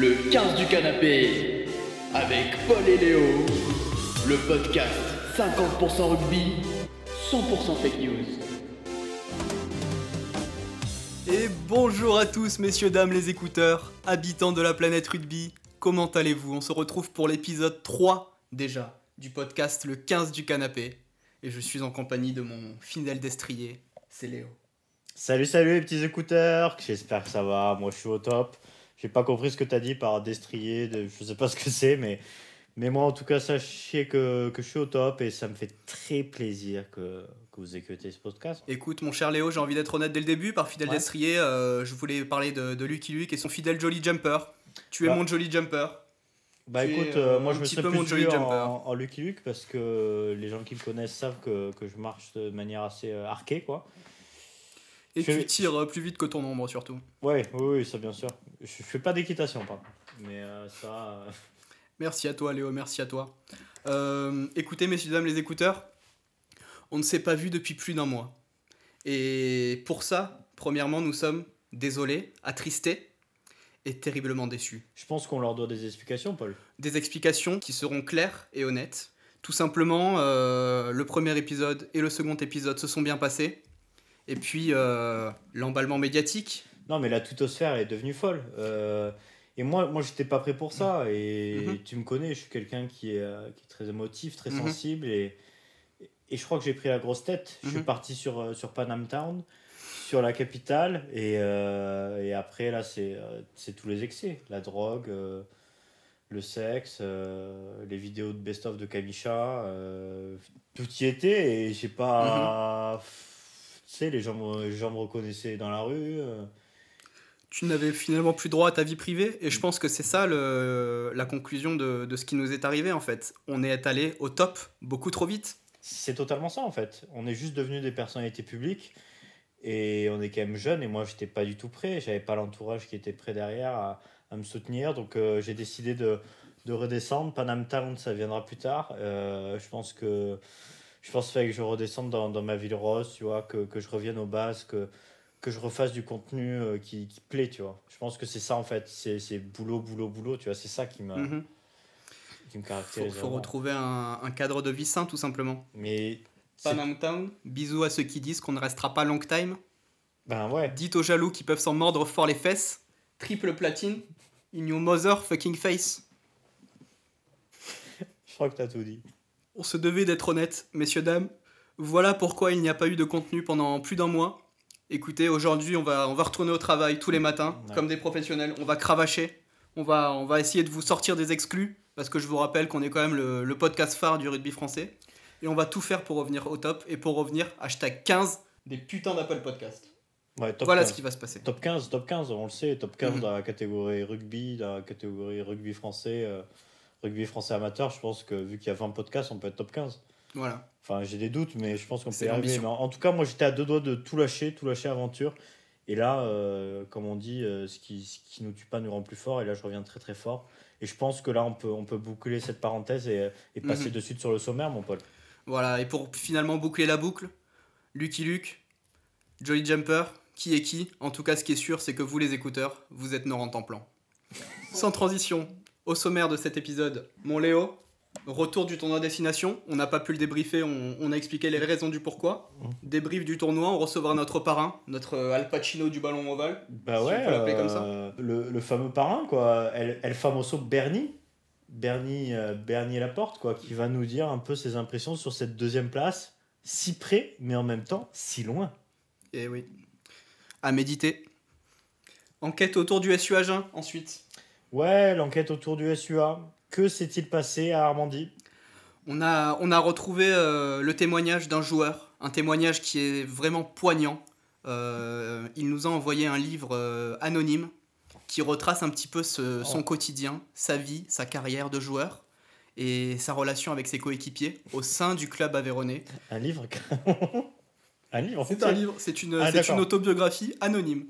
Le 15 du canapé avec Paul et Léo. Le podcast 50% rugby, 100% fake news. Et bonjour à tous, messieurs, dames, les écouteurs, habitants de la planète rugby. Comment allez-vous? On se retrouve pour l'épisode 3 déjà du podcast Le 15 du canapé. Et je suis en compagnie de mon fidèle destrier, c'est Léo. Salut, salut les petits écouteurs, j'espère que ça va, moi je suis au top. J'ai pas compris ce que tu as dit par destrier, de, je sais pas ce que c'est, mais, mais moi en tout cas sachez que, que je suis au top et ça me fait très plaisir que, que vous écoutez ce podcast. Écoute, mon cher Léo, j'ai envie d'être honnête dès le début. Par fidèle Ouais. destrier, euh, je voulais parler de, de Lucky Luke et son fidèle Jolly Jumper. Tu es Bah. mon Jolly Jumper. Bah Tu écoute, euh, euh, moi je me peu plus mon Jolly vu en, Jumper. en Lucky Luke parce que les gens qui me connaissent savent que, que je marche de manière assez arquée quoi. Et Je- tu tires euh, plus vite que ton ombre surtout. Ouais, oui, oui, ça bien sûr. Je, je fais pas d'équitation par contre. Mais euh, ça... euh, Merci à toi, Léo, merci à toi. Euh, écoutez, messieurs, dames, les écouteurs, on ne s'est pas vu depuis plus d'un mois. Et pour ça, premièrement, nous sommes désolés, attristés et terriblement déçus. Je pense qu'on leur doit des explications Paul. Des explications qui seront claires et honnêtes. Tout simplement, euh, le premier épisode et le second épisode se sont bien passés. Et puis, euh, l'emballement médiatique. Non, mais la tutosphère est devenue folle. Euh, et moi, moi j'étais pas prêt pour ça. Et Mhm. tu me connais, je suis quelqu'un qui est, euh, qui est très émotif, très Mhm. sensible. Et, et je crois que j'ai pris la grosse tête. Je suis Mhm. parti sur, sur Panam Town, sur la capitale. Et, euh, et après, là, c'est tous les excès. La drogue, euh, le sexe, euh, les vidéos de best-of de Kamisha. tout y était. Et j'ai pas. Tu sais, les gens, me- les gens me reconnaissaient dans la rue. euh. tu n'avais finalement plus droit à ta vie privée. Et je pense que c'est ça le- la conclusion de, de ce qui nous est arrivé en fait. On est allé au top beaucoup trop vite. C'est totalement ça en fait. On est juste devenus des personnalités publiques et on est quand même jeunes et moi j'étais pas du tout prêt. J'avais pas l'entourage qui était prêt derrière à, à me soutenir donc euh, j'ai décidé de, de redescendre. Panam Town ça viendra plus tard. Euh, je pense que je pense qu'il que je redescende dans, dans ma ville rose, tu vois, que, que je revienne aux bases, que, que je refasse du contenu euh, qui, qui plaît, tu vois. Je pense que c'est ça en fait. C'est c'est boulot, boulot, boulot, tu vois. C'est ça qui me, Mhm. qui me Faut, caractérise. faut vraiment. retrouver un, un cadre de vie sain tout simplement. Mais. c'est- Panam Town, bisous à ceux qui disent qu'on ne restera pas long time. Ben ouais. Dites aux jaloux qui peuvent s'en mordre fort les fesses. Triple platine. In your mother fucking face. Je crois que t'as tout dit. On se devait d'être honnête, messieurs, dames. Voilà pourquoi il n'y a pas eu de contenu pendant plus d'un mois. Écoutez, aujourd'hui, on va, on va retourner au travail tous les matins, Ouais. comme des professionnels. On va cravacher. On va, on va essayer de vous sortir des exclus, parce que je vous rappelle qu'on est quand même le, le podcast phare du rugby français. Et on va tout faire pour revenir au top et pour revenir hashtag 15 des putains d'Apple Podcast. Ouais, Voilà 15. ce qui va se passer. Top 15, top 15, on le sait, top 15 Mhm. dans la catégorie rugby, dans la catégorie rugby français, euh, rugby français amateur, je pense que vu qu'il y a 20 podcasts, on peut être top 15. Voilà. Enfin, j'ai des doutes, mais je pense qu'on peut y arriver. Mais en, en tout cas, moi j'étais à deux doigts de tout lâcher, tout lâcher aventure. Et là, euh, comme on dit, euh, ce, qui, ce qui nous tue pas nous rend plus fort. Et là, je reviens très très fort. Et je pense que là, on peut, on peut boucler cette parenthèse et, et passer Mhm. de suite sur le sommaire, mon Paul. Voilà, et pour finalement boucler la boucle, Lucky Luke, Jolly Jumper, qui est qui? En tout cas, ce qui est sûr, c'est que vous, les écouteurs, vous êtes nos en plan. Sans transition, au sommaire de cet épisode, mon Léo, retour du tournoi destination. On n'a pas pu le débriefer, on, on a expliqué les raisons du pourquoi. Débrief du tournoi, on recevra notre parrain, notre euh, Al Pacino du ballon ovale. Bah Si ouais, on peut l'appeler comme ça. euh, le, le fameux parrain, quoi. El, El Famoso Bernie. Bernie, euh, Bernie Laporte, quoi, qui va nous dire un peu ses impressions sur cette deuxième place. Si près, mais en même temps, si loin. Eh oui. À méditer. Enquête autour du SU Agen, ensuite. Ouais, l'enquête autour du SUA. Que s'est-il passé à Armandie? On a, on a retrouvé euh, le témoignage d'un joueur, un témoignage qui est vraiment poignant. Euh, il nous a envoyé un livre euh, anonyme qui retrace un petit peu ce- son Oh. quotidien, sa vie, sa carrière de joueur et sa relation avec ses coéquipiers au sein du club aveyronais. Un livre Un livre, C'est un livre, c'est une, Ah, une autobiographie anonyme.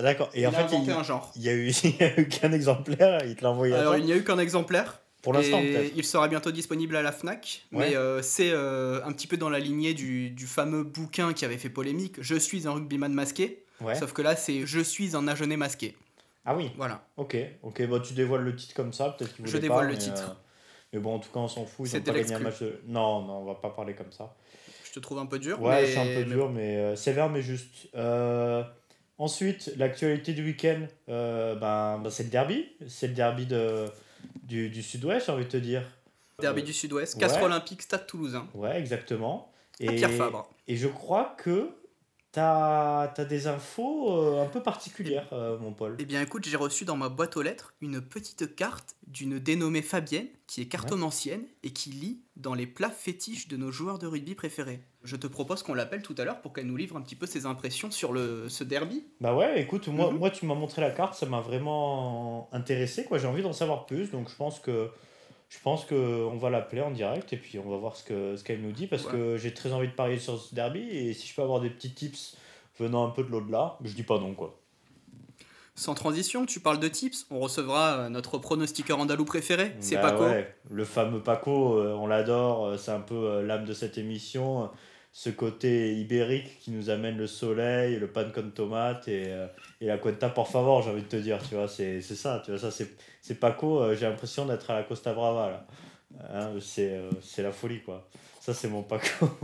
Ah, D'accord. Et il en a fait, inventé il, un genre. il y a eu, il y a eu qu'un exemplaire. Il te l'a envoyé à Alors toi il n'y a eu qu'un exemplaire. Pour l'instant, Et peut-être. il sera bientôt disponible à la FNAC. Ouais. Mais euh, c'est euh, un petit peu dans la lignée du, du fameux bouquin qui avait fait polémique Je suis un rugbyman masqué. Ouais. Sauf que là, c'est Je suis un Agenais masqué. Ah oui, Voilà. ok. Ok, bah, tu dévoiles le titre comme ça, peut-être qu'il Je voulait dévoile pas, le mais, titre. euh, mais bon, en tout cas, on s'en fout. Ils ont C'était pas gagné un l'exclu. match de... Non, non, on va pas parler comme ça. Je te trouve un peu dur. Ouais, mais... c'est un peu mais dur, mais euh, sévère, mais juste. Euh, ensuite, l'actualité du week-end, euh, ben, ben, c'est le derby. C'est le derby de, du, du sud-ouest, j'ai envie de te dire. Derby du Sud-Ouest, Ouais. Castres Olympique, Stade Toulousain. Ouais, exactement. À Et, Pierre Fabre. et je crois que tu as, des infos euh, un peu particulières, euh, mon Paul. Eh bien écoute, j'ai reçu dans ma boîte aux lettres une petite carte d'une dénommée Fabienne, qui est cartomancienne et qui lit dans les plats fétiches de nos joueurs de rugby préférés. Je te propose qu'on l'appelle tout à l'heure pour qu'elle nous livre un petit peu ses impressions sur le, ce derby. Bah ouais, écoute, moi, Mhm. moi tu m'as montré la carte, ça m'a vraiment intéressé, quoi. J'ai envie d'en savoir plus, donc je pense que je pense que on va l'appeler en direct et puis on va voir ce que ce qu'elle nous dit parce Ouais. que j'ai très envie de parier sur ce derby et si je peux avoir des petits tips venant un peu de l'au-delà, je dis pas non quoi. Sans transition, tu parles de tips, on recevra euh, notre pronostiqueur andalou préféré, c'est Bah Paco. ouais, le fameux Paco, euh, on l'adore, euh, c'est un peu l'âme de cette émission, ce côté ibérique qui nous amène le soleil, le pan con tomate et, euh, et la cuenta por favor, j'ai envie de te dire, tu vois, c'est ça, tu vois, ça c'est Paco, euh, j'ai l'impression d'être à la Costa Brava là. Hein, c'est euh, la folie quoi. Ça c'est mon Paco.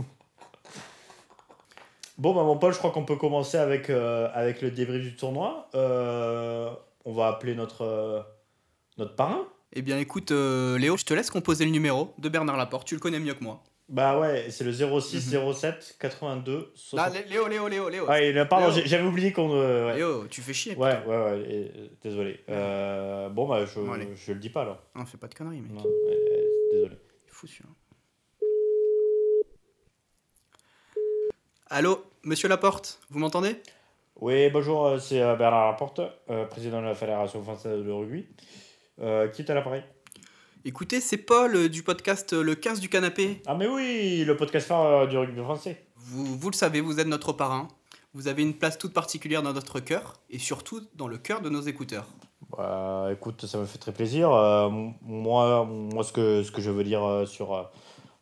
Bon bah mon Paul, je crois qu'on peut commencer avec, avec le débrief du tournoi. On va appeler notre, notre parrain. Eh bien écoute, Léo, je te laisse composer le numéro de Bernard Laporte, tu le connais mieux que moi. Bah ouais, c'est le 06 07 82 60. Ah, Lé- Léo, Léo, Léo, Léo. Ah, et, pardon, Léo. j'avais oublié qu'on. euh, ouais. Léo, tu fais chier. ouais, ouais, ouais, et- euh, désolé. Euh, bon, bah, je, Bon, allez. je le dis pas alors. Non, fais pas de conneries, mec. Non, ouais, désolé. Il est fou celui-là. Allô, monsieur Laporte, vous m'entendez? Oui, bonjour, euh, c'est euh, Bernard Laporte, euh, président de la Fédération française de rugby. Euh, qui est à l'appareil? Écoutez, c'est Paul euh, du podcast euh, Le 15 du canapé. Ah, mais oui, le podcast euh, du rugby français. Vous, vous le savez, vous êtes notre parrain. Vous avez une place toute particulière dans notre cœur et surtout dans le cœur de nos écouteurs. Bah, écoute, ça me fait très plaisir. Euh, moi, moi ce, que, ce que je veux dire euh, sur, euh,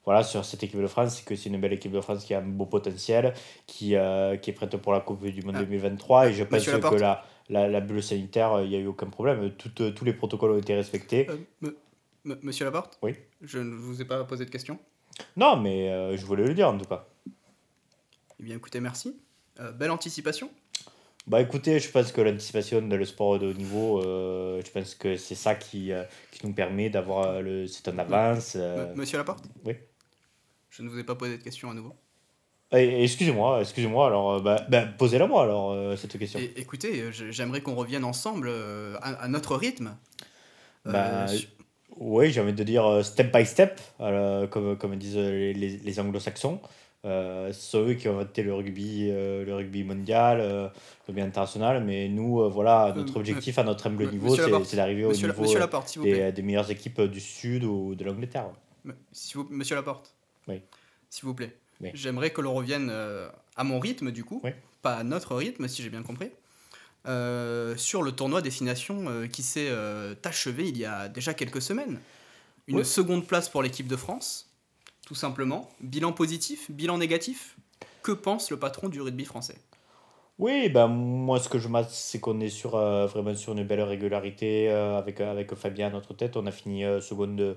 voilà, sur cette équipe de France, c'est que c'est une belle équipe de France qui a un beau potentiel, qui, qui est prête pour la Coupe du Monde Ah. 2023. Et je pense que la, la, la bulle sanitaire, il n'y a eu aucun problème. Tout, tous les protocoles ont été respectés. Me- monsieur Laporte? Oui. Je ne vous ai pas posé de questions. Non, mais euh, je voulais le dire en tout cas. Eh bien, écoutez, merci. Euh, belle anticipation. Bah écoutez, je pense que l'anticipation dans le sport de haut niveau, euh, je pense que c'est ça qui, qui nous permet d'avoir le c'est en avance. Monsieur Laporte? Oui. Je ne vous ai pas posé de questions à nouveau. Et- excusez-moi, excusez-moi, alors bah, bah, posez-la moi alors euh, cette question. Et- écoutez, euh, je- j'aimerais qu'on revienne ensemble euh, à, à notre rythme. Euh, Bah, su- Oui, j'ai envie de dire euh, step by step, euh, comme, comme disent les, les, les anglo-saxons. Euh, eux qui ont inventé le rugby, euh, le rugby mondial, euh, le rugby international, mais nous, euh, voilà, notre Euh, objectif à notre humble niveau, c'est d'arriver au monsieur, niveau euh, Laporte, vous des, des meilleures équipes du Sud ou de l'Angleterre. Vous- monsieur Laporte. Oui. S'il vous plaît. Oui. J'aimerais que l'on revienne euh, à mon rythme, du coup. Oui. Pas à notre rythme, si j'ai bien compris. Euh, sur le tournoi Destination euh, qui s'est euh, achevé il y a déjà quelques semaines. Une seconde place pour l'équipe de France, tout simplement. Bilan positif, bilan négatif? Que pense le patron du rugby français? Oui, ben, moi ce que je mate, c'est qu'on est sur, euh, vraiment sur une belle régularité euh, avec, avec Fabien à notre tête. On a fini euh, seconde de-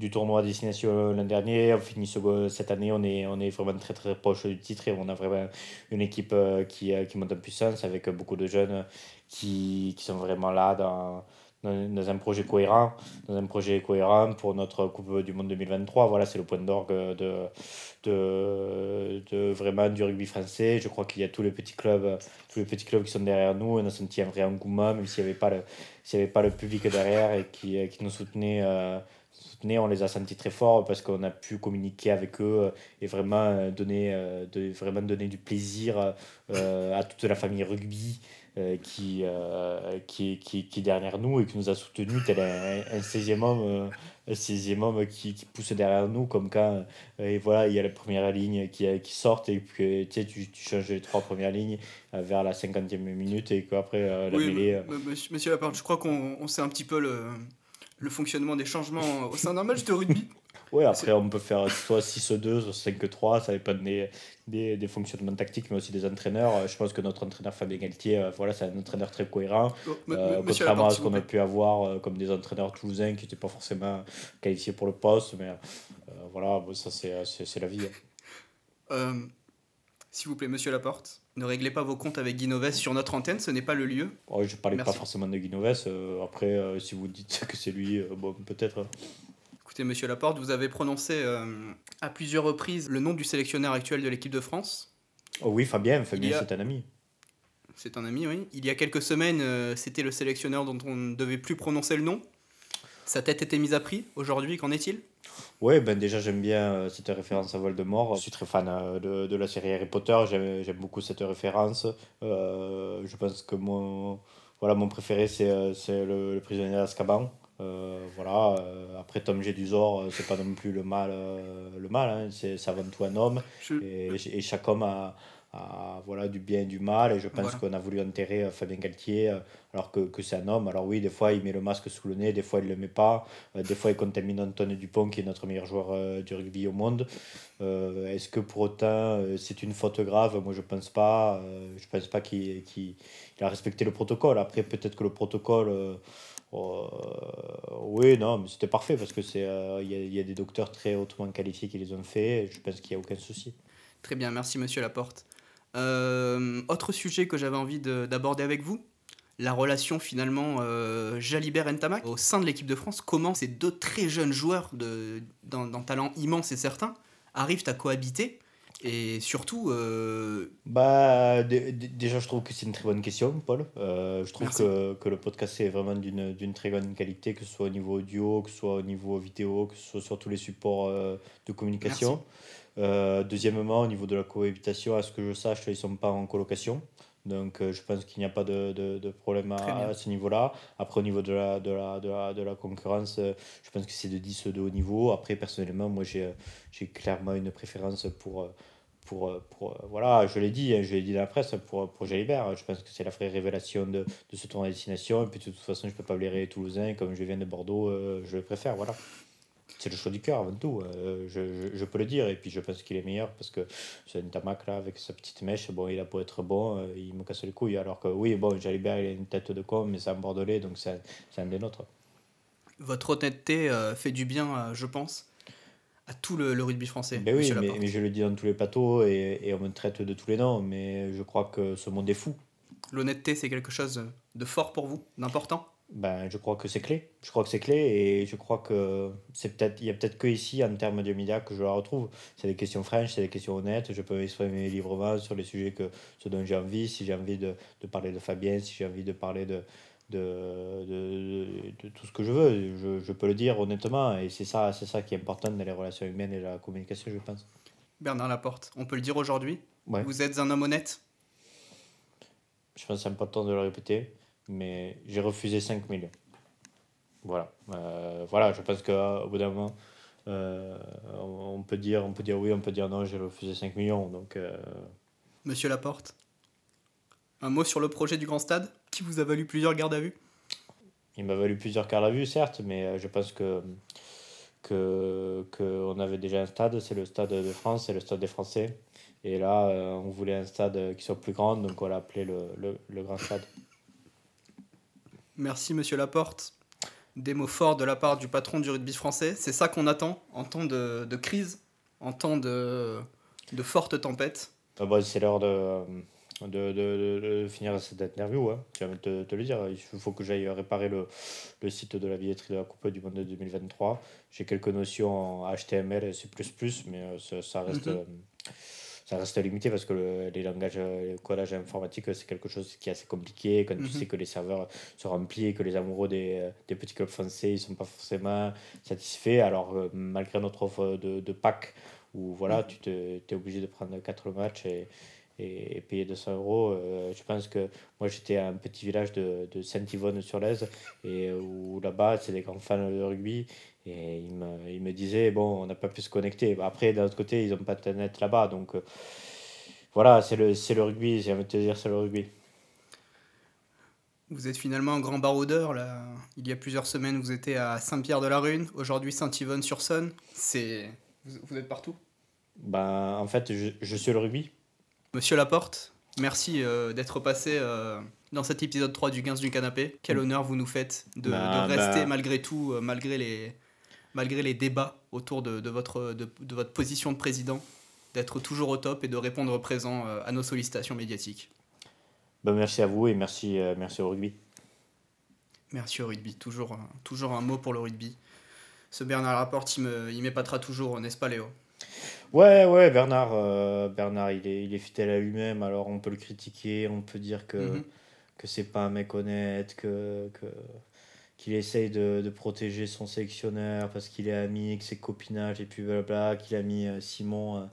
du tournoi à destination l'an dernier, on finit second cette année, on est, on est vraiment très très proche du titre et on a vraiment une équipe euh, qui, euh, qui monte en puissance avec beaucoup de jeunes qui, qui sont vraiment là dans, dans, un projet cohérent, dans un projet cohérent pour notre Coupe du Monde 2023. Voilà, c'est le point d'orgue de, de, vraiment du rugby français. Je crois qu'il y a tous les petits clubs, tous les petits clubs qui sont derrière nous. On a senti un vrai engouement, même s'il n'y avait pas le, s'il y avait pas le public derrière et qui, qui nous soutenait. euh, on les a sentis très forts parce qu'on a pu communiquer avec eux et vraiment euh, donner, euh, de, vraiment donner du plaisir euh, à toute la famille rugby qui, euh, qui, qui, qui est derrière nous et qui nous a soutenus tel un, un 16e homme, euh, un 16e homme qui, qui pousse derrière nous comme quand euh, et voilà, il y a la première ligne qui, qui sort et puis tu, sais, tu, tu changes les trois premières lignes euh, vers la 50e minute et qu'après euh, la Oui, mêlée... euh, monsieur, Laporte, je crois qu'on on s'est un petit peu le, le fonctionnement des changements au sein d'un match de rugby. Oui, après, on peut faire soit 6-2, soit 5-3, ça dépend des, des, des, fonctionnements tactiques, mais aussi des entraîneurs. Je pense que notre entraîneur Fabien Galtier, euh, voilà, c'est un entraîneur très cohérent, oh, euh, contrairement à ce qu'on a pu avoir euh, comme des entraîneurs toulousains qui n'étaient pas forcément qualifiés pour le poste, mais euh, voilà, bon, ça c'est la vie. Hein. S'il vous plaît, monsieur Laporte, ne réglez pas vos comptes avec Guinoves sur notre antenne, ce n'est pas le lieu. Oh, je ne parlais pas forcément de Guinoves. après, si vous dites que c'est lui, bon, peut-être. Écoutez, monsieur Laporte, vous avez prononcé euh, à plusieurs reprises le nom du sélectionneur actuel de l'équipe de France. Oh oui, Fabien, Fabien, c'est un ami. C'est un ami, oui. Il y a quelques semaines, euh, c'était le sélectionneur dont on ne devait plus prononcer le nom. Sa tête était mise à prix. Aujourd'hui, qu'en est-il? Oui, ben déjà j'aime bien euh, cette référence à Voldemort. Je suis très fan de, de la série Harry Potter. J'aime beaucoup cette référence. je pense que mon, voilà, mon préféré, c'est le, le prisonnier d'Azkaban. Euh, voilà, euh, après Tom Jedusor, euh, c'est pas non plus le mal, le mal hein, c'est avant tout un homme. Et, et, chaque homme a, voilà, du bien et du mal. Et je pense qu'on a voulu enterrer Fabien Galtier alors que, que c'est un homme. Alors oui, des fois il met le masque sous le nez, des fois il le met pas. des fois il contamine Antoine Dupont qui est notre meilleur joueur du rugby au monde. Est-ce que pour autant c'est une faute grave? Moi je pense pas. je pense pas qu'il a respecté le protocole. Après peut-être que le protocole euh, oui, non, mais c'était parfait parce que c'est euh, il y, a des docteurs très hautement qualifiés qui les ont fait. je pense qu'il n'y a aucun souci. Très bien, merci Monsieur Laporte. Euh, autre sujet que j'avais envie d'aborder avec vous, la relation finalement euh, Jalibert-Ntamak au sein de l'équipe de France. Comment ces deux très jeunes joueurs d'un talent immense et certain arrivent à cohabiter? Et surtout. Euh, bah, déjà, je trouve que c'est une très bonne question, Paul. Euh, je trouve que, que, le podcast est vraiment d'une très bonne qualité, que ce soit au niveau audio, que ce soit au niveau vidéo, que ce soit sur tous les supports euh, de communication. deuxièmement, au niveau de la cohabitation, à ce que je sache, ils ne sont pas en colocation. Donc, je pense qu'il n'y a pas de, de, de problème à, ce niveau-là. Après, au niveau de la, de la, de la, de la concurrence, je pense que c'est de 10 de haut niveau. Après, personnellement, moi, j'ai clairement une préférence pour pour, euh, pour euh, voilà, je l'ai dit, hein, je l'ai dit dans la presse, pour, pour Jalibert, je pense que c'est la vraie révélation de, de ce tournoi à destination. Et puis de toute façon, je peux pas blairer les Toulousains, comme je viens de Bordeaux, euh, je le préfère, voilà. C'est le choix du cœur avant tout, je, je, peux le dire. Et puis je pense qu'il est meilleur parce que c'est un tamac là, avec sa petite mèche, bon, il a beau être bon, il me casse les couilles. Alors que oui, bon, Jalibert, il a une tête de con, mais c'est un Bordelais, donc c'est un des nôtres. Votre honnêteté fait du bien, je pense à tout le, rugby français. Ben oui, mais, je le dis dans tous les plateaux et, et, on me traite de tous les noms, mais je crois que ce monde est fou. L'honnêteté, c'est quelque chose de fort pour vous, d'important? Ben, je crois que c'est clé. Je crois que c'est clé et je crois que c'est peut-être il y a peut-être que ici en termes de médias que je la retrouve. C'est des questions fraîches, c'est des questions honnêtes. Je peux exprimer librement sur les sujets que ce dont j'ai envie. Si j'ai envie de, de, parler de Fabien, si j'ai envie de parler de, de, de, de, tout ce que je veux. Je, je peux le dire honnêtement. Et c'est ça, c'est ça qui est important dans les relations humaines et la communication, je pense. Bernard Laporte, on peut le dire aujourd'hui? Vous êtes un homme honnête? Je pense que c'est important de le répéter, mais j'ai refusé 5 millions. Voilà. Euh, voilà, je pense qu'au bout d'un moment, euh, on, peut dire, on peut dire oui, on peut dire non, j'ai refusé 5 millions. Donc, euh, Monsieur Laporte un mot sur le projet du Grand Stade? Qui vous a valu plusieurs gardes à vue Il m'a valu plusieurs gardes à vue, certes, mais euh, je pense que que qu'on avait déjà un stade, c'est le stade de France, c'est le stade des Français. Et là, euh, on voulait un stade qui soit plus grand, donc on l'a appelé le, le, le, Grand Stade. Merci, monsieur Laporte. Des mots forts de la part du patron du rugby français. C'est ça qu'on attend en temps de, de, crise, en temps de, de fortes tempêtes. Ah bah, c'est l'heure de, de, de, de, finir cette interview. Hein. Tu vas te, te, le dire. Il faut que j'aille réparer le, le, site de la billetterie de la Coupe du Monde de 2023. J'ai quelques notions en HTML et C, mais euh, ça, ça reste. Mm-hmm. ça reste limité parce que le, les langages, le codage informatique, c'est quelque chose qui est assez compliqué. Quand tu mm-hmm. sais que les serveurs sont remplis et que les amoureux des, des petits clubs français ne sont pas forcément satisfaits, alors euh, malgré notre offre de, de pack, où voilà, mm-hmm. tu es obligé de prendre 4 matchs et, et, payer 200 euros. Euh, je pense que moi j'étais à un petit village de, de Saint-Yvonne-sur-Lèze et où là-bas c'est des grands fans de rugby et ils me, ils me disaient bon on n'a pas pu se connecter. Après d'un autre côté ils n'ont pas de net là-bas donc euh, voilà c'est le, le rugby, j'ai envie de te dire c'est le rugby. Vous êtes finalement un grand baroudeur. Là. Il y a plusieurs semaines, vous étiez à Saint-Pierre-de-la-Rune. Aujourd'hui, Saint-Yvonne-sur-Saône. C'est... Vous, vous êtes partout? Ben, en fait, je, je suis le rugby. Monsieur Laporte, merci euh, d'être passé euh, dans cet épisode 3 du 15 du canapé. Quel honneur vous nous faites de, Bah, de rester bah. malgré tout, euh, malgré, les, malgré les débats autour de, de votre, de, de votre position de président, d'être toujours au top et de répondre présent à nos sollicitations médiatiques. Ben, merci à vous et merci, merci au rugby. Merci au rugby, toujours, un- toujours un mot pour le rugby. Ce Bernard Laporte, il m'épatera toujours, n'est-ce pas Léo? Ouais, ouais, Bernard, euh, Bernard il, est, il est fidèle à lui-même, alors on peut le critiquer, on peut dire que, Mhm. que c'est pas un mec honnête, que, que, qu'il essaye de, de protéger son sélectionneur parce qu'il est ami, que c'est copinage, et puis blabla, qu'il a mis euh, Simon, euh,